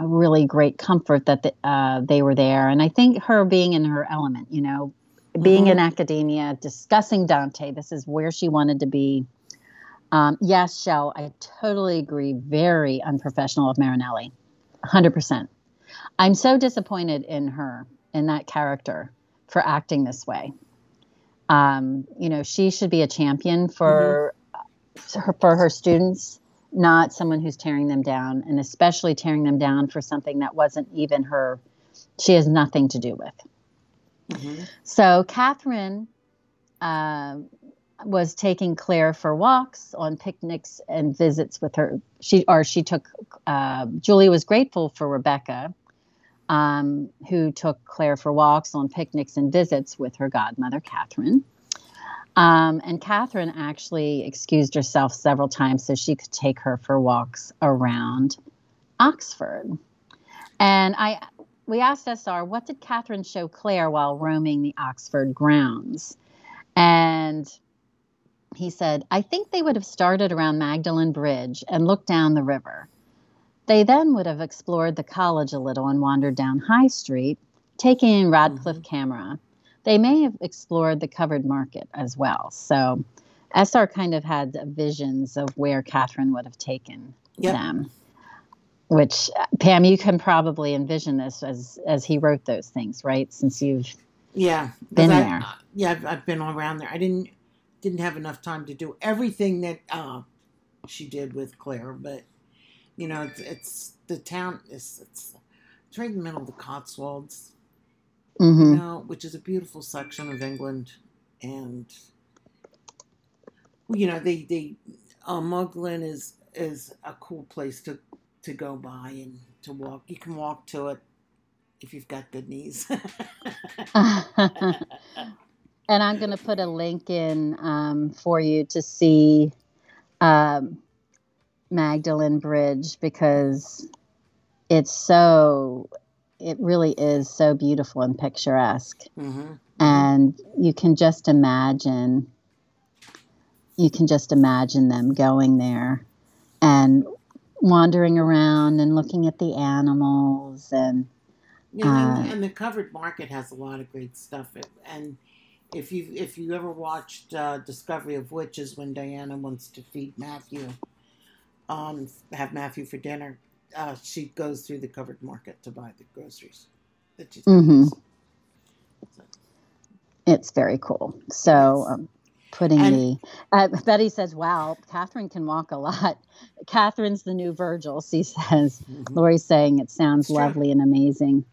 a really great comfort that the, uh, they were there. And I think her being in her element, you know, being in academia, discussing Dante, this is where she wanted to be. Um, yes, Shell, I totally agree. Very unprofessional of Marinelli. 100%. I'm so disappointed in her, in that character, for acting this way. Um, you know, she should be a champion for, her, for her students, not someone who's tearing them down, and especially tearing them down for something that wasn't even her, she has nothing to do with. Mhm. So Catherine um, was taking Claire for walks on picnics and visits with her. She or she took. Uh, Julie was grateful for Rebecca, um, who took Claire for walks on picnics and visits with her godmother Catherine. Um, and Catherine actually excused herself several times so she could take her for walks around Oxford. And I we asked SR, what did Catherine show Claire while roaming the Oxford grounds? And he said, I think they would have started around Magdalen Bridge and looked down the river. They then would have explored the college a little and wandered down High Street, taking in Radcliffe camera. They may have explored the covered market as well. So SR kind of had visions of where Catherine would have taken Yep. them. Which Pam, you can probably envision this as as he wrote those things, right? Since you've yeah Been I- there. yeah, I've, I've been around there. I didn't didn't have enough time to do everything that uh, she did with Claire, but you know, it's, it's the town is it's, it's right in the middle of the Cotswolds, Mhm. you know, which is a beautiful section of England, and you know, they they uh, Magdalen is is a cool place to to go by and to walk. You can walk to it if you've got good knees. (laughs) and I'm going to put a link in um, for you to see um, Magdalen Bridge because it's so, it really is so beautiful and picturesque. hmm And you can just imagine, you can just imagine them going there and wandering around and looking at the animals and Yeah, and, Uh, and the covered market has a lot of great stuff. And if you if you ever watched uh, Discovery of Witches when Diana wants to feed Matthew, um, have Matthew for dinner, uh, she goes through the covered market to buy the groceries that she's Mhm. So, it's very cool. So, Yes. um, putting And- the uh, Betty says, "Wow, Catherine can walk a lot." Catherine's the new Virgil. She says. mhm. Lori's saying it sounds It's true. lovely and amazing.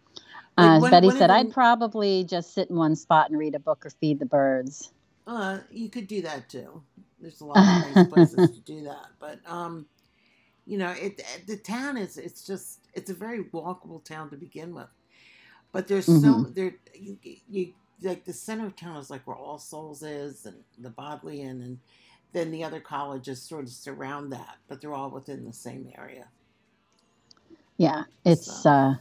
Like, Uh, one- Betty of said, "I'd probably just sit in one spot and read a book or feed the birds." Uh, you could do that too. There's a lot of nice (laughs) places to do that, but um, you know, it the town is it's just it's a very walkable town to begin with. But there's so Mhm. there you, you like the center of town is like where All Souls is and the Bodleian and then the other colleges sort of surround that, but they're all within the same area. Yeah, it's So- uh,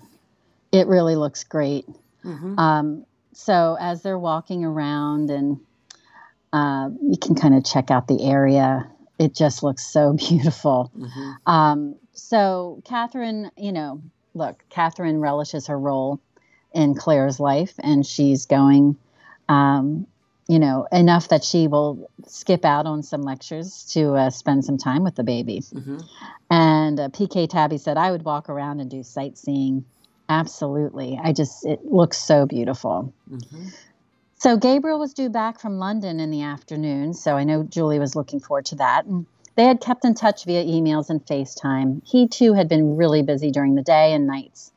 it really looks great. Mm-hmm. Um, so as they're walking around and uh, you can kind of check out the area, it just looks so (laughs) beautiful. Mm-hmm. Um, so Catherine, you know, look, Catherine relishes her role in Claire's life, and she's going, um, you know, enough that she will skip out on some lectures to uh, spend some time with the baby. Mm-hmm. And uh, PK Tabby said, I would walk around and do sightseeing. Absolutely. I just, it looks so beautiful. Mm-hmm. So Gabriel was due back from London in the afternoon, so I know Julie was looking forward to that. And they had kept in touch via emails and FaceTime. He too had been really busy during the day and nights.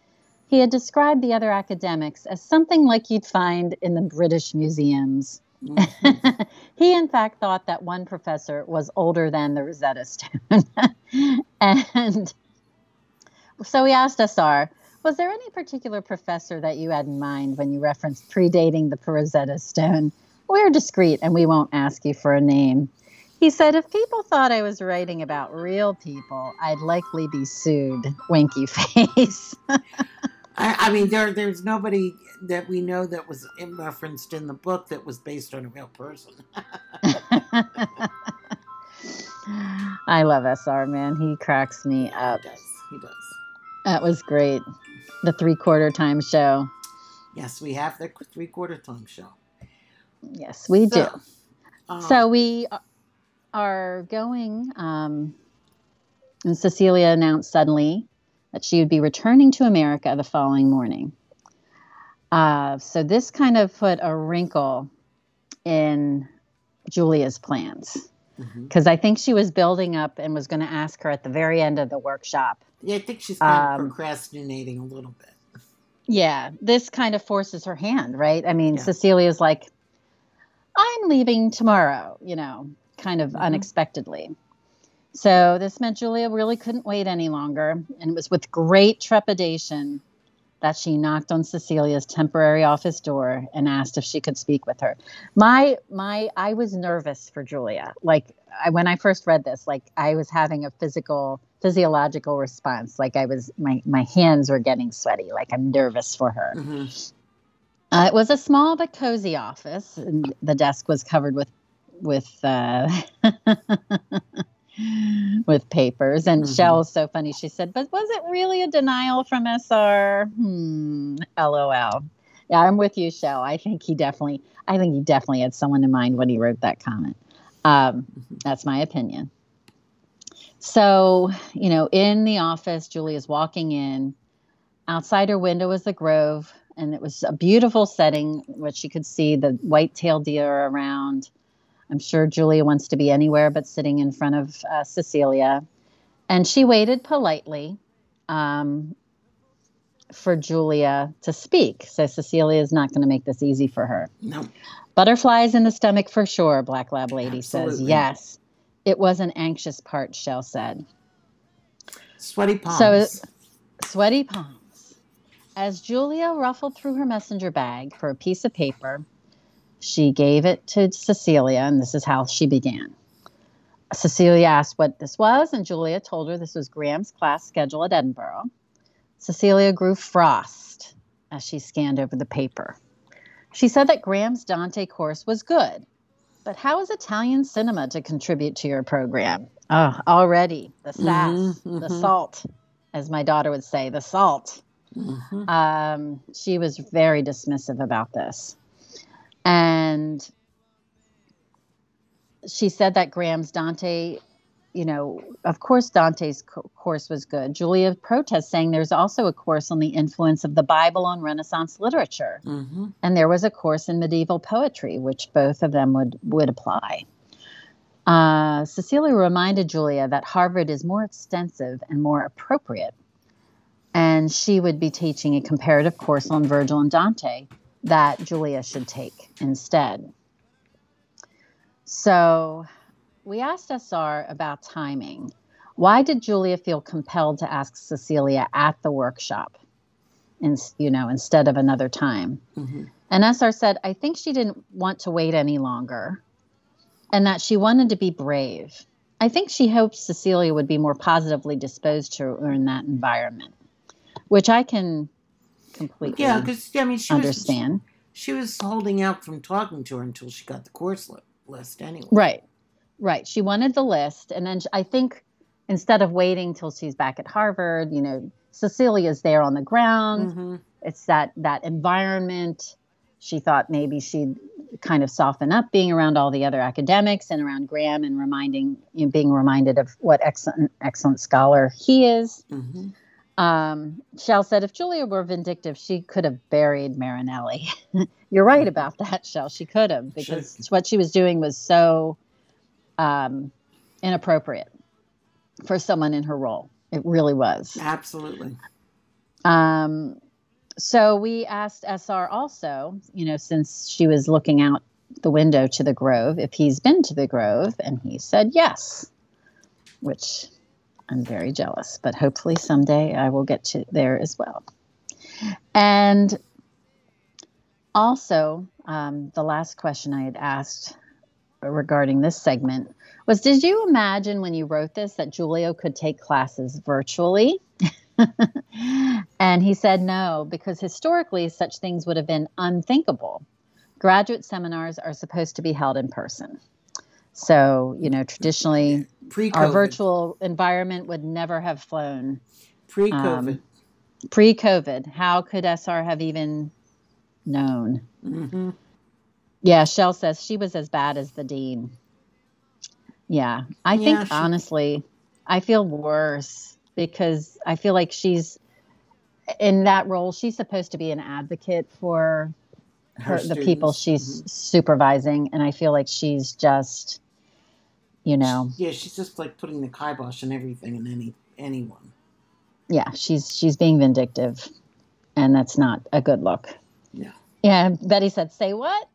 He had described the other academics as something like you'd find in the British museums. Mm-hmm. (laughs) he, in fact, thought that one professor was older than the Rosetta Stone. (laughs) and so he asked SR, was there any particular professor that you had in mind when you referenced predating the Rosetta Stone? We're discreet and we won't ask you for a name. He said, if people thought I was writing about real people, I'd likely be sued. Winky (laughs) face. I, I mean, there there's nobody that we know that was in- referenced in the book that was based on a real person. (laughs) (laughs) I love SR, man. He cracks me up. He does. He does. That was great. The three quarter time show. Yes, we have the three quarter time show. Yes, we do. So, um, So we are going, um, and Cecilia announced suddenly that she would be returning to America the following morning. Uh, so this kind of put a wrinkle in Julia's plans mhm. because I think she was building up and was going to ask her at the very end of the workshop. yeah, I think she's kind of Um, procrastinating a little bit. Yeah, this kind of forces her hand, right? I mean, Yeah. Cecilia's like, I'm leaving tomorrow, you know, kind of Mhm. unexpectedly. So this meant Julia really couldn't wait any longer. And it was with great trepidation that she knocked on Cecilia's temporary office door and asked if she could speak with her. My my I was nervous for Julia. Like I, when I first read this, like I was having a physical physiological response. Like I was, my my hands were getting sweaty. Like I'm nervous for her. hmm Uh, it was a small but cozy office, and the desk was covered with with uh, (laughs) with papers. And Mhm. Shell was so funny. She said, "But was it really a denial from SR?" Hmm. LOL. Yeah, I'm with you, Shell. I think he definitely, I think he definitely had someone in mind when he wrote that comment. Um, that's my opinion. So, you know, in the office, Julie is walking in. Outside her window was the grove, and it was a beautiful setting, which you could see the white-tailed deer around. I'm sure Julia wants to be anywhere but sitting in front of uh, Cecilia, and she waited politely um, for Julia to speak. So Cecilia is not going to make this easy for her. No. Butterflies in the stomach for sure, Black Lab Lady says. Yes. It was an anxious part, Shell said. Sweaty palms. So- Sweaty palms. As Julia ruffled through her messenger bag for a piece of paper, she gave it to Cecilia, and this is how she began. Cecilia asked what this was, and Julia told her this was Graham's class schedule at Edinburgh. Cecilia grew frost as she scanned over the paper. She said that Graham's Dante course was good, but how is Italian cinema to contribute to your program? Oh, already the sass, Mhm, the mhm. salt, as my daughter would say, the salt. Mhm. Um, she was very dismissive about this. And she said that Graham's Dante, you know, of course, Dante's co- course was good. Julia protests saying there's also a course on the influence of the Bible on Renaissance literature. Mhm. And there was a course in medieval poetry, which both of them would, would apply. Uh, Cecilia reminded Julia that Harvard is more extensive and more appropriate. And she would be teaching a comparative course on Virgil and Dante that Julia should take instead. So we asked SR about timing. Why did Julia feel compelled to ask Cecilia at the workshop, in, you know, instead of another time? Mhm. And SR said, I think she didn't want to wait any longer and that she wanted to be brave. I think she hoped Cecilia would be more positively disposed to her in that environment, which I can completely Yeah, because I mean, she was understand. she was holding out from talking to her until she got the course list anyway. Right, right. She wanted the list. And then I think instead of waiting till she's back at Harvard, you know, Cecilia's there on the ground. Mhm. it's that that environment she thought maybe she'd kind of soften up being around all the other academics and around graham and reminding you know, being reminded of what excellent excellent scholar he is Mhm. Um, shell said if julia were vindictive she could have buried marinelli. (laughs) You're right about that shell. She could have because what she was doing was so um, inappropriate for someone in her role. It really was. Absolutely. um, so we asked SR also, you know, since she was looking out the window to the Grove, if he's been to the Grove, and he said yes, which I'm very jealous, but hopefully someday I will get to there as well. And also, um, the last question I had asked regarding this segment was Did you imagine when you wrote this that Julio could take classes virtually? (laughs) and he said no, because historically such things would have been unthinkable. Graduate seminars are supposed to be held in person. So, you know, traditionally Pre-COVID. our virtual environment would never have flown Pre-COVID. um, pre COVID. How could SR have even known? hmm Yeah, Shell says she was as bad as the dean. Yeah, I Yeah, think she- honestly, I feel worse because I feel like she's in that role. She's supposed to be an advocate for her, the people she's supervising, and I feel like she's just, you know, Yeah, she's just like putting the kibosh on everything and any anyone. yeah, she's she's being vindictive, and that's not a good look. Yeah. Yeah, Betty said, "Say what?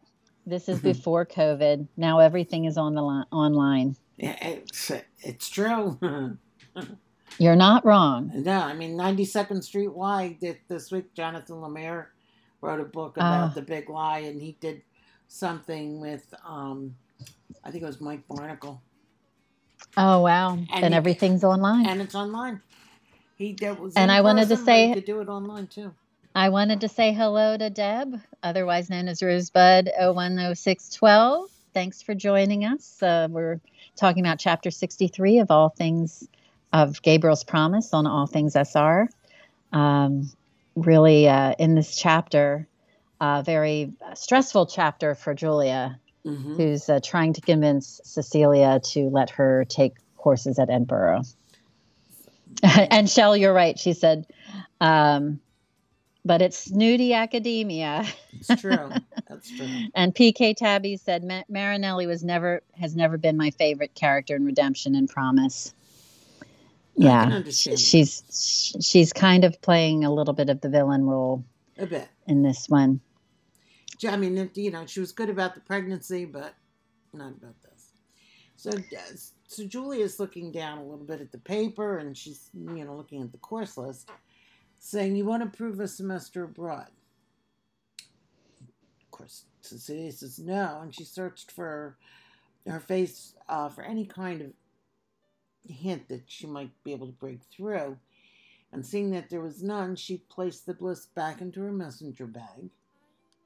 This is Mhm. before COVID. Now everything is on the li- online." Yeah, It's, it's true. (laughs) You're not wrong. no, I mean, 92nd Street did this week. Jonathan Lemire wrote a book about Ah. the big lie, and he did something with, um, I think it was Mike Barnicle. Oh wow! And And you- everything's online. and it's online. He that was And I wanted to he say- could do it online too. I wanted to say hello to Deb, otherwise known as Rosebud 010612. Thanks for joining us. Uh, we're talking about chapter 63 of All Things of Gabriel's Promise on All Things SR. Um, really, uh, in this chapter, a very stressful chapter for Julia, hmm who's uh, trying to convince Cecilia to let her take courses at Edinburgh. (laughs) and Shell, you're right. She said, um, but it's snooty academia. It's true. (laughs) That's true. And PK Tabby said Marinelli was never has never been my favorite character in Redemption and Promise. Yeah, she's she's kind of playing a little bit of the villain role A bit. in this one. I mean, you know, she was good about the pregnancy, but not about this. So, uh, so Julia's looking down a little bit at the paper, and she's, you know, looking at the course list, saying, "You want to prove a semester abroad?" Of course, Cecilia says no, and she searched for her face uh, for any kind of hint that she might be able to break through. And seeing that there was none, she placed the bliss back into her messenger bag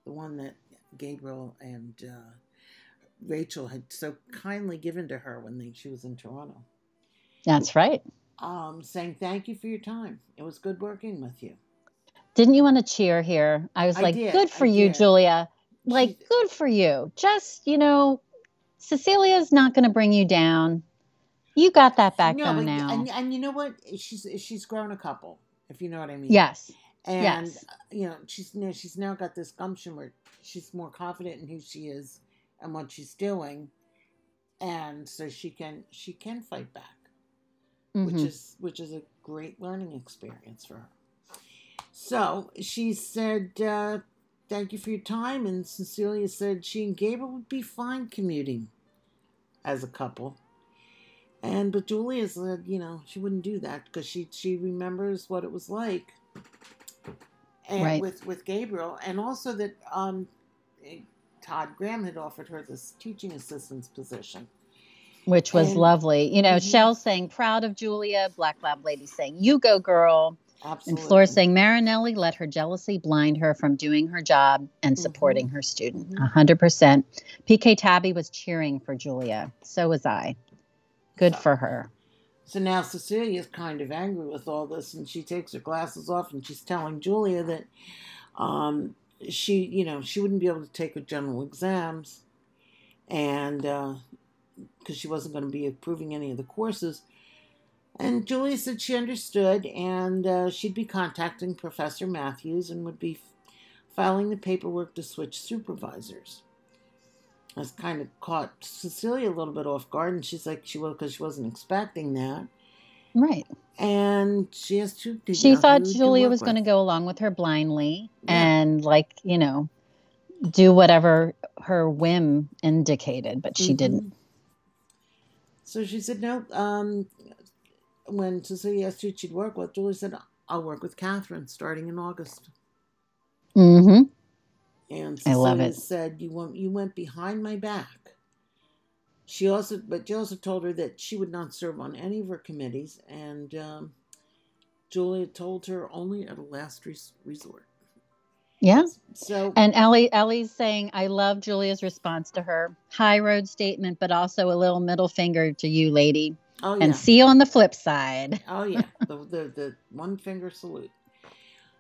the one that Gabriel and uh, Rachel had so kindly given to her when they, she was in Toronto, That's right. um, saying thank you for your time. It was good working with you. Didn't you want to cheer here? I was I like, did, good for I you, did. Julia. Like, She- good for you. Just, you know, Cecilia's not going to bring you down. You got that back backbone but- now. And, and you know what? She's she's grown a couple, if you know what I mean. yes. And yes. uh, you know, she's you know, she's now got this gumption where she's more confident in who she is and what she's doing, and so she can she can fight back. which Mhm. is which is a great learning experience for her. So she said, uh, "Thank you for your time." And Cecilia said she and Gabriel would be fine commuting as a couple. And but Julia said, you know, she wouldn't do that because she she remembers what it was like, and Right. with with Gabriel, and also that um, eh, Todd Graham had offered her this teaching assistant's position. which was And- lovely. You know, Mhm. Shell saying proud of Julia, Black Lab Lady saying you go girl, and Absolutely. Flora saying Marinelli let her jealousy blind her from doing her job and Mhm. supporting her student. Mhm. A hundred percent. PK Tabby was cheering for Julia. So was I. Good So- for her. So now Cecilia's kind of angry with all this, and she takes her glasses off and she's telling Julia that um, she, you know, she wouldn't be able to take her general exams, and because she wasn't going to be approving any of the courses. And Julia said she understood, and uh, she'd be contacting Professor Matthews and would be filing the paperwork to switch supervisors. Was kind of caught Cecilia a little bit off guard, and she's like, she was because she wasn't expecting that, Right. and she has to. She know, thought Julia was going to go along with her blindly Yeah. and, like, you know, do whatever her whim indicated, but she Mhm. didn't. So she said no. Um, when Cecilia asked who she'd work with, Julia said, "I'll work with Catherine starting in August." hmm And I love it. said, "You went, you went behind my back." She also, but also told her that she would not serve on any of her committees, and um, Julia told her only at a last res- resort. Yeah. So And Ellie, Ellie's saying, I love Julia's response to her high road statement, but also a little middle finger to you, lady. oh yeah, And see you on the flip side. oh yeah, the, the the one finger salute.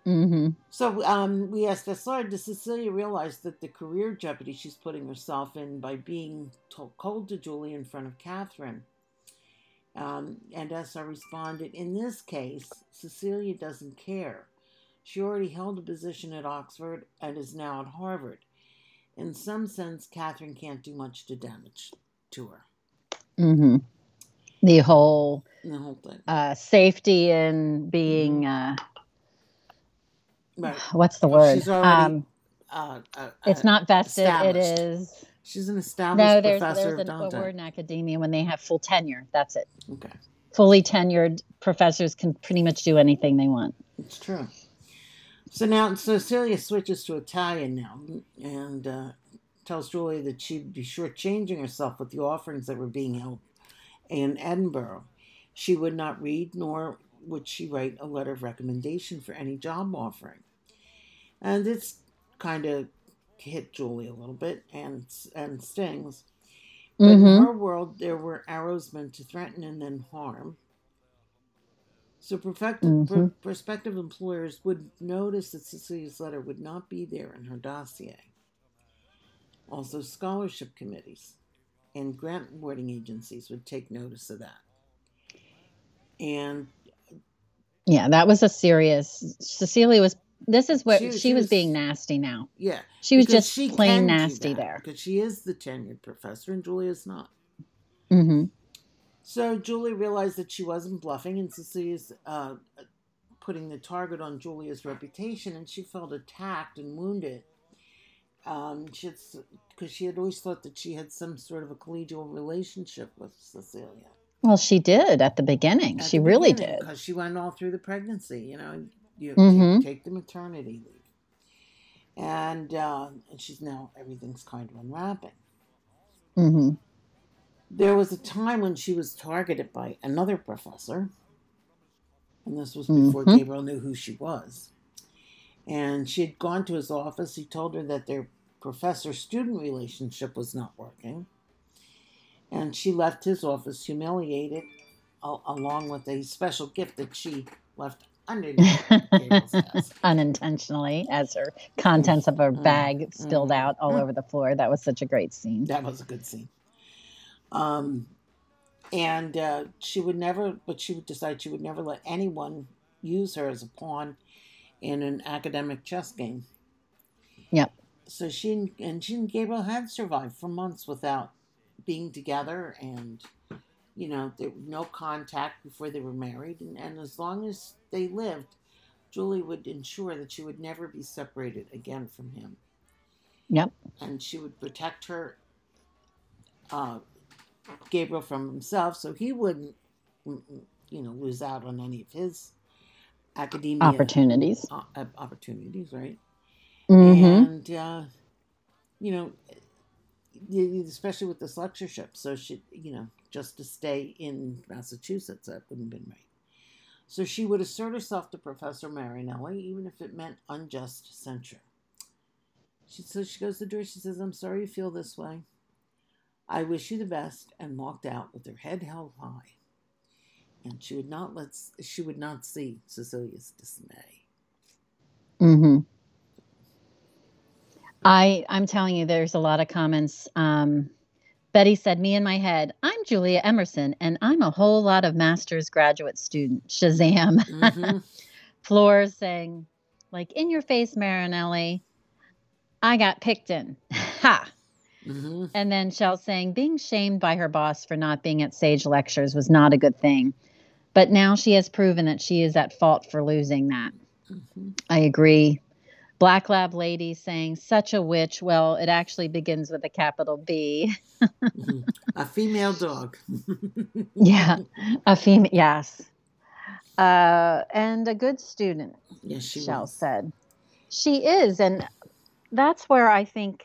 Hmm So um, we asked SR, does Cecilia realize that the career jeopardy she's putting herself in by being told, cold to Julie in front of Catherine? Um, and SR responded, in this case, Cecilia doesn't care. She already held a position at Oxford and is now at Harvard. In some sense, Catherine can't do much to damage to her. hmm The whole The whole thing. uh, safety and being, uh, Right. (sighs) what's the word? she's already Um, Uh, uh, it's uh, not vested. It is. She's an established No, there's, professor there's an, a word in academia when they have full tenure. That's it. Okay. Fully tenured professors can pretty much do anything they want. It's true. So now Cecilia switches to Italian now and uh, tells Julia that she'd be shortchanging herself with the offerings that were being held in Edinburgh. She would not read, nor would she write a letter of recommendation for any job offering. And it's kind of hit Julie a little bit and and stings. But in Mhm. her world, there were arrows meant to threaten and then harm. So prospective, Mhm. prospective employers would notice that Cecilia's letter would not be there in her dossier. Also, scholarship committees and grant awarding agencies would take notice of that. And Yeah, that was a serious. Cecilia was. This is what She- she, she was, was- being nasty now. yeah, She was just she plain nasty that, there. because she is the tenured professor and Julia's not. hmm So Julie realized that she wasn't bluffing, and Cecilia's uh, putting the target on Julia's reputation, and she felt attacked and wounded. Um, because she had always thought that she had some sort of a collegial relationship with Cecilia. Well, she did at the beginning. she really did. because she went all through the pregnancy. You know, you Mhm. take, take the maternity leave, and uh, and she's now everything's kind of unwrapping. hmm There was a time when she was targeted by another professor, and this was before Gabriel knew who she was. And she had gone to his office. He told her that their professor student relationship was not working. And she left his office humiliated, al- along with a special gift that she left underneath Gabriel's desk. (laughs) Unintentionally, as her contents of her Mm, bag spilled mm, out all over the floor. That was such a great scene. That was a good scene. Um, and uh, she would never, but she would decide she would never let anyone use her as a pawn in an academic chess game. Yep. So she and, and she and Gabriel had survived for months without being together, and you know, there was no contact before they were married, and, and as long as they lived, Julie would ensure that she would never be separated again from him Yep. and she would protect her uh, Gabriel from himself, so he wouldn't, mm, mm, you know, lose out on any of his academia Opportunities. uh, opportunities, right? mm-hmm. And uh, you know, especially with this lectureship, so she, you know, just to stay in Massachusetts, that wouldn't have been right. So she would assert herself to Professor Marinelli, even if it meant unjust censure. She so she goes to the door. She says, "I'm sorry you feel this way. I wish you the best," and walked out with her head held high. And she would not let she would not see Cecilia's dismay. hmm I I'm telling you, there's a lot of comments. Um, Betty said, "Me in my head, I'm Julia Emerson, and I'm a whole lot of master's graduate student." Shazam! (laughs) Mhm. Floors saying, "Like in your face, Marinelli, I got picked in." (laughs) Ha! Mhm. And then Shell saying, being shamed by her boss for not being at Sage Lectures was not a good thing. But now she has proven that she is at fault for losing that. Mhm. I agree. Black Lab Lady saying, such a witch. Well, it actually begins with a capital B. Mhm. A female dog. (laughs) Yeah, a female. Yes. Uh, and a good student, Yes, she Shell was. said. She is. And that's where I think,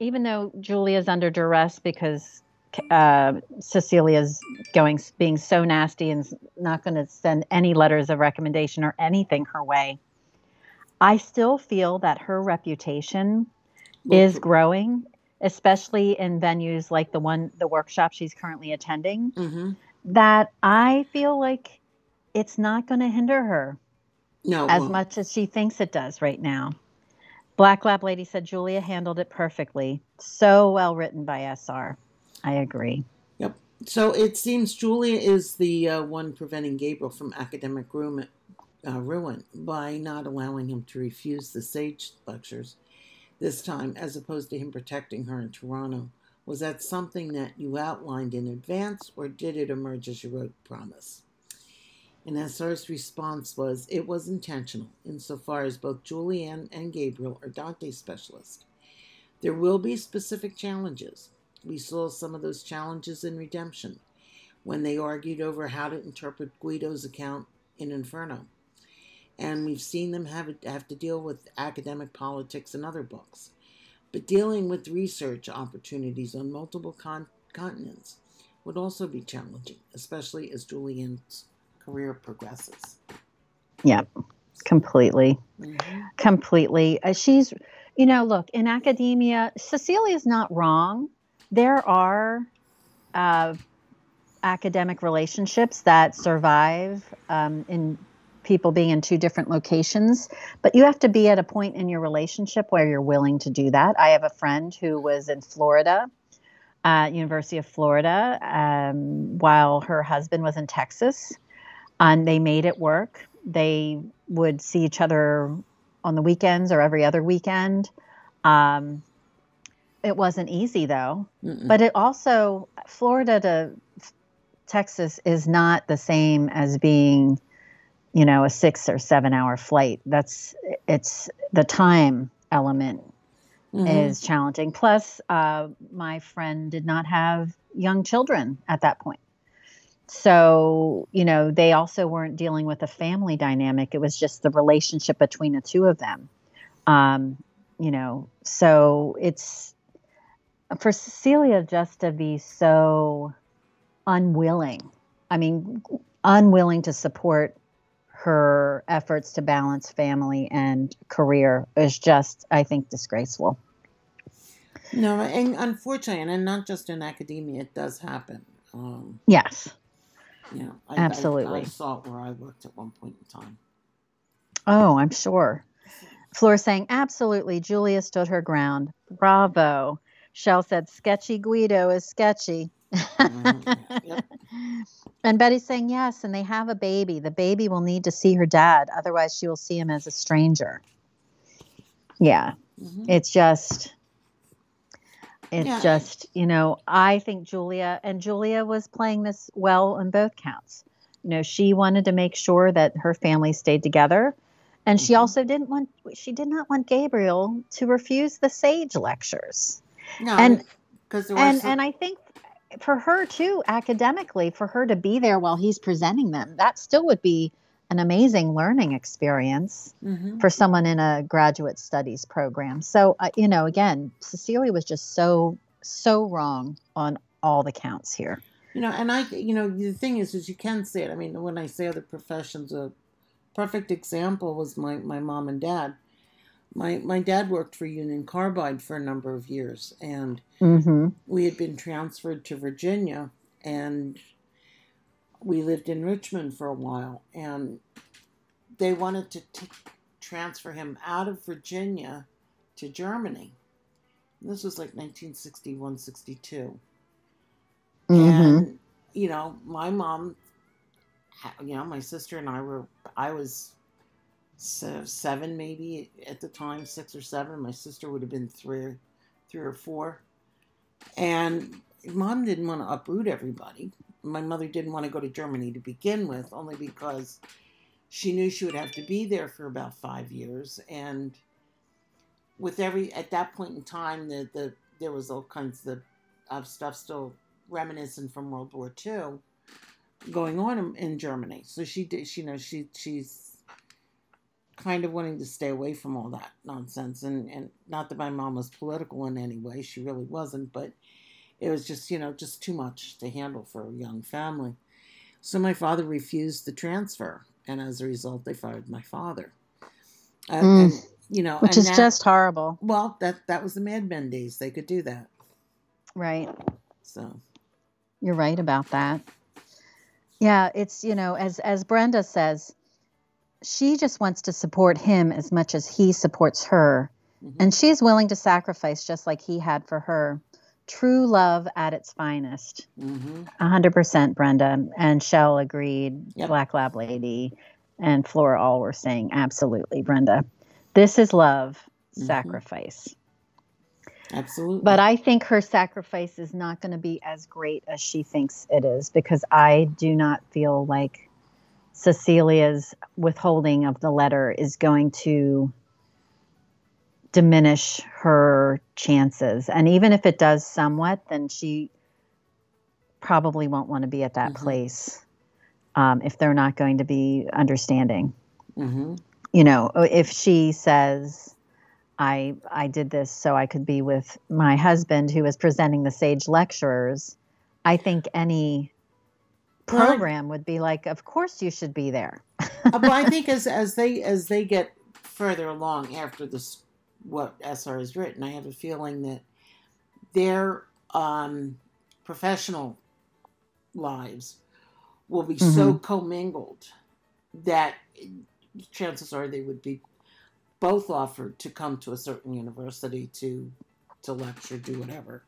even though Julia's under duress because uh, Cecilia's going, being so nasty and not going to send any letters of recommendation or anything her way, I still feel that her reputation is growing, especially in venues like the one, the workshop she's currently attending. Mhm. That I feel like it's not going to hinder her No, as much as she thinks it does right now. Black Lab Lady said Julia handled it perfectly. So well written by SR. I agree. Yep. So it seems Julia is the uh, one preventing Gabriel from academic ruin, uh, ruin by not allowing him to refuse the Sage lectures this time, as opposed to him protecting her in Toronto. Was that something that you outlined in advance, or did it emerge as you wrote promise? And SR's response was it was intentional, insofar as both Julianne and Gabriel are Dante specialists. There will be specific challenges. We saw some of those challenges in Redemption when they argued over how to interpret Guido's account in Inferno. And we've seen them have, have to deal with academic politics in other books. But dealing with research opportunities on multiple con- continents would also be challenging, especially as Julian's career progresses. Yep, completely. Mhm. completely. Uh, she's, you know, look, in academia, Cecilia's not wrong. There are uh, academic relationships that survive um, in people being in two different locations, but you have to be at a point in your relationship where you're willing to do that. I have a friend who was in Florida. At University of Florida, um, while her husband was in Texas, and they made it work. They would see each other on the weekends or every other weekend. Um, it wasn't easy though, Mm-mm. but it also Florida to Texas is not the same as being, you know, a six or seven hour flight. That's it's the time element Mhm. is challenging. Plus, uh, my friend did not have young children at that point. So, you know, they also weren't dealing with a family dynamic. It was just the relationship between the two of them. Um, you know, so it's for Cecilia just to be so unwilling. I mean, unwilling to support her efforts to balance family and career is just, I think, disgraceful. No, and unfortunately, and not just in academia, it does happen. Um, Yes. you know, I, Absolutely. I, I saw it where I worked at one point in time. Oh, I'm sure. Flora saying, absolutely. Julia stood her ground. Bravo. Shell said, sketchy Guido is sketchy. Mhm. Yep. And Betty's saying, yes, and they have a baby. The baby will need to see her dad. Otherwise, she will see him as a stranger. Yeah. Mhm. It's just, it's Yeah. just, you know, I think Julia, and Julia was playing this well on both counts. You know, she wanted to make sure that her family stayed together. And she Mhm. also didn't want, she did not want Gabriel to refuse the sage lectures. No, And- because And, some- and I think for her too, academically, for her to be there while he's presenting them, that still would be an amazing learning experience Mhm. for someone in a graduate studies program. So, uh, you know, again, Cecilia was just so, so wrong on all the counts here. You know, and I, you know, the thing is, is you can say it. I mean, when I say other professions, a perfect example was my, my mom and dad. My my dad worked for Union Carbide for a number of years, and hmm we had been transferred to Virginia, and we lived in Richmond for a while, and they wanted to t- transfer him out of Virginia to Germany. This was like 1961, 62. hmm And, you know, my mom, you know, my sister and I were, I was se- seven maybe at the time, six or seven. My sister would have been three, three or four. And mom didn't want to uproot everybody. My mother didn't want to go to Germany to begin with, only because she knew she would have to be there for about five years. And with every, at that point in time, the, the, there was all kinds of, of stuff still reminiscent from World War II going on in, in Germany. So she did, she, you know, she she's kind of wanting to stay away from all that nonsense. And and not that my mom was political in any way, she really wasn't, but it was just you know just too much to handle for a young family. So my father refused the transfer, and as a result, they fired my father. Uh, Mm. and, you know, Which is that- just horrible. well, that that was the Mad Men days. They could do that. Right. So You're right about that. Yeah, it's you know, as as Brenda says, she just wants to support him as much as he supports her, mhm. and she's willing to sacrifice just like he had for her. True love at its finest. Mhm. Hundred percent, Brenda and Shell agreed. Yep. Black Lab Lady and Flora all were saying absolutely, Brenda. This is love, Mhm. sacrifice. absolutely. But I think her sacrifice is not going to be as great as she thinks it is because I do not feel like Cecilia's withholding of the letter is going to diminish her chances. And even if it does somewhat, then she probably won't want to be at that Mhm. place um, if they're not going to be understanding hmm you know if she says i i did this so i could be with my husband who was presenting the sage lecturers I think any program would be like, of course you should be there. Uh, but I (laughs) think as as they as they get further along after this, what SR has written, I have a feeling that their um, professional lives will be so commingled that chances are they would be both offered to come to a certain university to to lecture, do whatever,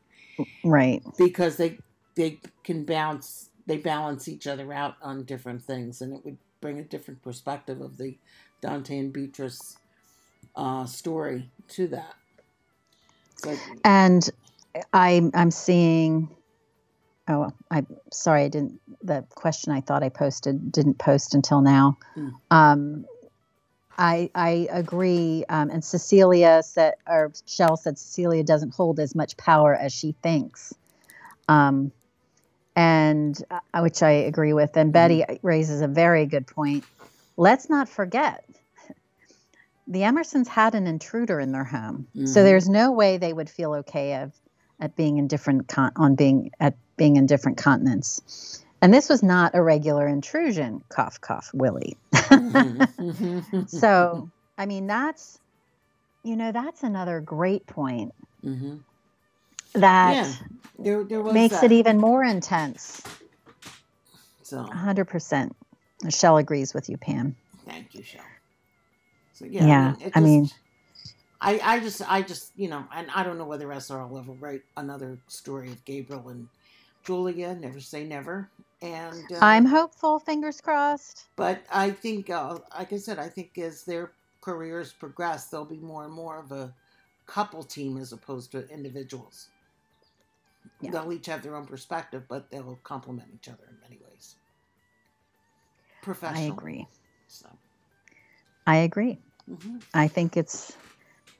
Right. because they they can bounce they balance each other out on different things, and it would bring a different perspective of the Dante and Beatrice uh, story to that. So, And I I'm seeing oh I'm sorry I didn't the question I thought I posted didn't post until now. Hmm. Um I I agree um, and Cecilia said or Shell said Cecilia doesn't hold as much power as she thinks. Um and uh, which I agree with and Betty raises a very good point. Let's not forget the Emersons had an intruder in their home. So Mhm. there's no way they would feel okay of at being in different con- on being at being in different continents. And this was not a regular intrusion, cough cough Willie. mhm. (laughs) So, (laughs) I mean that's you know, that's another great point Mhm. That yeah, there, there was makes that. it even more intense. So 100%. Michelle agrees with you, Pam. thank you, Shell. So yeah, Yeah, I mean- just- I, I just, I just, you know, and I don't know whether SR will ever write another story of Gabriel and Julia. Never say never. And uh, I'm hopeful, fingers crossed. But I think, uh, like I said, I think as their careers progress, there'll be more and more of a couple team as opposed to individuals. Yeah. They'll each have their own perspective, but they'll complement each other in many ways. Professional. I agree. So, I agree. mhm. I think it's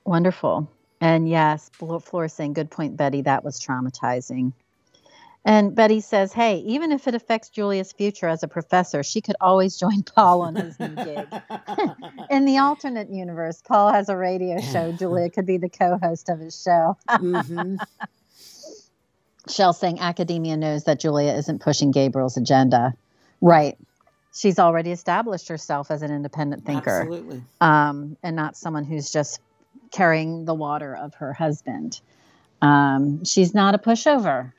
wonderful. And yes, Flo- Flora saying, good point, Betty. That was traumatizing. And Betty says, hey, even if it affects Julia's future as a professor, she could always join Paul on his new gig. (laughs) In the alternate universe, Paul has a radio show. (laughs) Julia could be the co host of his show. Mhm. Shell saying, academia knows that Julia isn't pushing Gabriel's agenda. Right. She's already established herself as an independent thinker. Absolutely. um, and not someone who's just carrying the water of her husband. Um, she's not a pushover,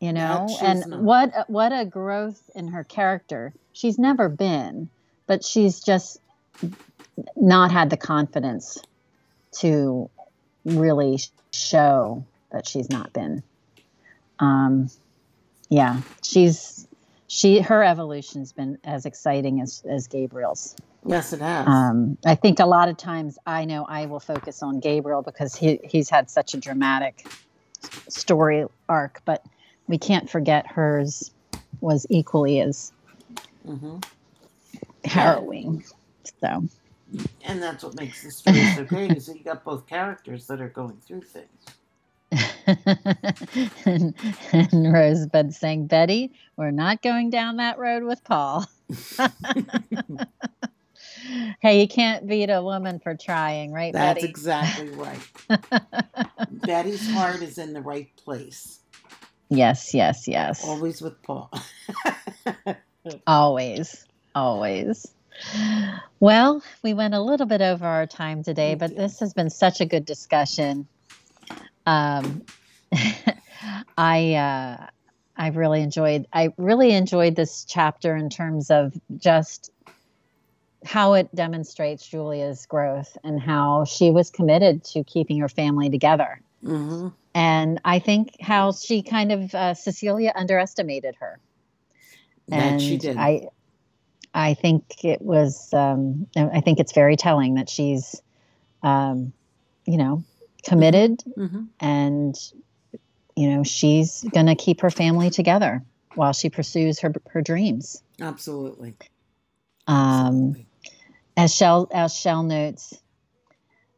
you know. and not. what what a growth in her character. She's never been, but she's just not had the confidence to really show that she's not been. Um, yeah, she's she her evolution's been as exciting as as Gabriel's. Yes, it has. Um, I think a lot of times I know I will focus on Gabriel because he, he's had such a dramatic story arc, but we can't forget hers was equally as hmm harrowing. So, And that's what makes this story so great is that you got both characters that are going through things. (laughs) and, and Rosebud saying, Betty, we're not going down that road with Paul. (laughs) hey, you can't beat a woman for trying, right, That's Betty? exactly right. (laughs) Betty's heart is in the right place. yes, yes, yes. Always with Paul. Always, always. Well, we went a little bit over our time today, but this has been such a good discussion. Um, (laughs) I uh, I really enjoyed I really enjoyed this chapter in terms of just how it demonstrates Julia's growth and how she was committed to keeping her family together. hmm And I think how she kind of uh, Cecilia underestimated her That she and did. I, I think it was. Um, I think it's very telling that she's, um, you know, committed, hmm and you know she's going to keep her family together while she pursues her her dreams. Absolutely. Um, Absolutely. as Shell as Shell notes,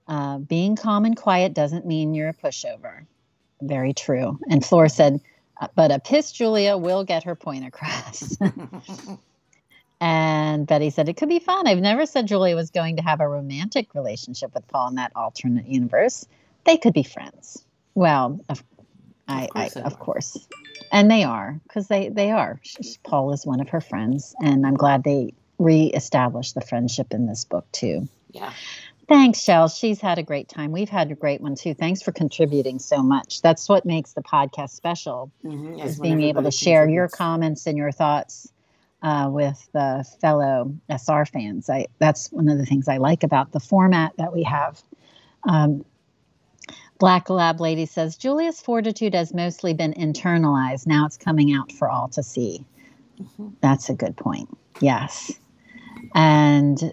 uh, being calm and quiet doesn't mean you're a pushover. Very true. And Flora said, "Uh, but a pissed Julia will get her point across. (laughs) And Betty said, It could be fun. I've never said Julia was going to have a romantic relationship with Paul in that alternate universe. They could be friends. Well, of, I, I, course of course. and they are because they they are. Sh- Paul is one of her friends, and I'm glad they reestablished the friendship in this book too. Yeah. Thanks, Shell. She's had a great time. We've had a great one too. Thanks for contributing so much. That's what makes the podcast special Mm-hmm. is being able to share your comments and your thoughts uh, with the fellow SR fans. I that's one of the things I like about the format that we have. Um, Black Lab Lady says Julia's fortitude has mostly been internalized. Now it's coming out for all to see. Mhm. That's a good point. Yes, and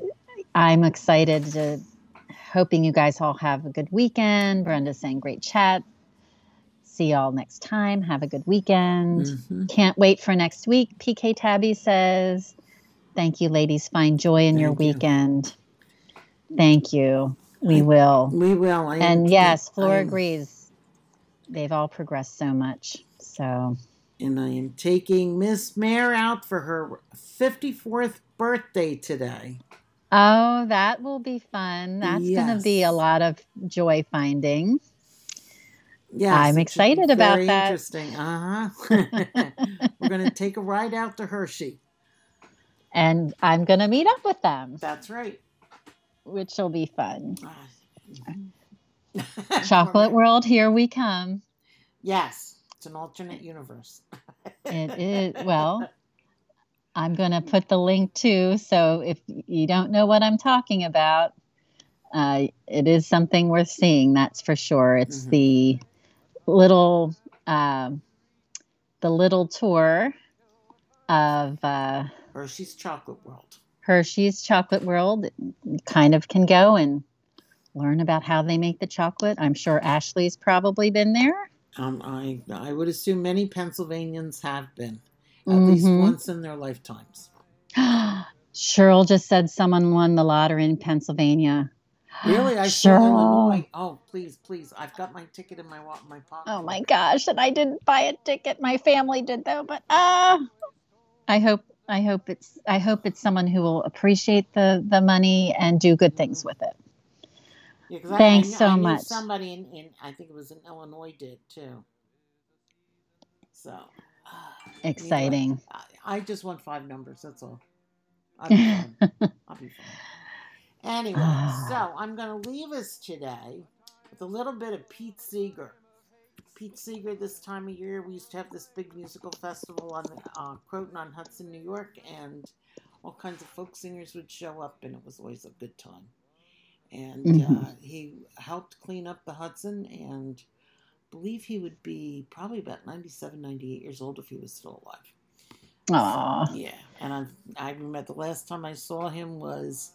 I'm excited to. Hoping you guys all have a good weekend. Brenda's saying great chat. See y'all next time. Have a good weekend. Mhm. Can't wait for next week. PK Tabby says, Thank you, ladies. Find joy in your Thank you. weekend. Thank you. We will. We will. I And am- yes, I Flora agrees. They've all progressed so much. So, And I am taking Miss Mare out for her 54th birthday today. oh, that will be fun. That's going to be a lot of joy finding. Yes, I'm excited about very that. Interesting. Uh huh. (laughs) We're going to take a ride out to Hershey. And I'm going to meet up with them, That's right. Which will be fun. Ah. (laughs) Chocolate World, here we come. Yes, it's an alternate universe. (laughs) It is, well, I'm going to put the link too. So if you don't know what I'm talking about, uh, it is something worth seeing. That's for sure. It's Mhm. the little, um, the little tour of uh, Hershey's Chocolate World. Hershey's Chocolate World. Kind of can go and learn about how they make the chocolate. I'm sure Ashley's probably been there. Um, I I would assume many Pennsylvanians have been at least Mhm. once in their lifetimes. (gasps) Cheryl just said someone won the lottery in Pennsylvania. (gasps) Really, I saw Cheryl. Illinois. Oh, please, please! I've got my ticket in my my pocket. Oh my gosh, and I didn't buy a ticket. My family did though, but ah I hope I hope it's I hope it's someone who will appreciate the the money and do good things with it. Yeah, I- Thanks I, kn- so I much. Somebody in, in I think it was in Illinois did too. So ah, you know, Exciting. I, I just want five numbers. That's all. I'll be fine. (laughs) I'll be fine. Anyway, so I'm going to leave us today with a little bit of Pete Seeger. Pete Seeger, this time of year, we used to have this big musical festival on uh, Croton on Hudson, New York, and all kinds of folk singers would show up, and it was always a good time. And uh, Mhm. he helped clean up the Hudson, and believe he would be probably about 97, 98 years old if he was still alive. Aw. Yeah, and I I remember the last time I saw him was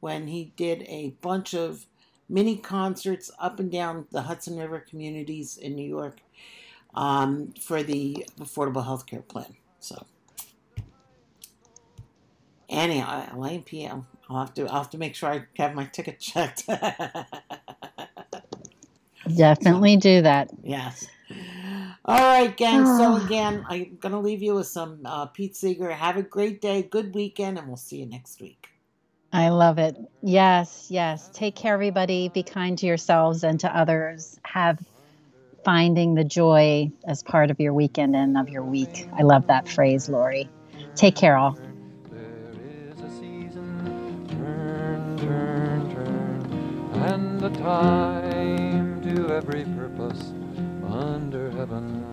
when he did a bunch of mini concerts up and down the Hudson River communities in New York um, for the Affordable Health Care Plan. So anyhow, PM. I'll have to I'll have to make sure I have my ticket checked. (laughs) Definitely do that. Yes. All right, gang. So (sighs) again, I'm gonna leave you with some uh, Pete Seeger. Have a great day, good weekend, and we'll see you next week. I love it. Yes, yes. Take care, everybody. Be kind to yourselves and to others. Have finding the joy as part of your weekend and of your week. I love that phrase, Lori. Take care, all. There is a season, turn, turn, turn, and a time to every purpose under heaven.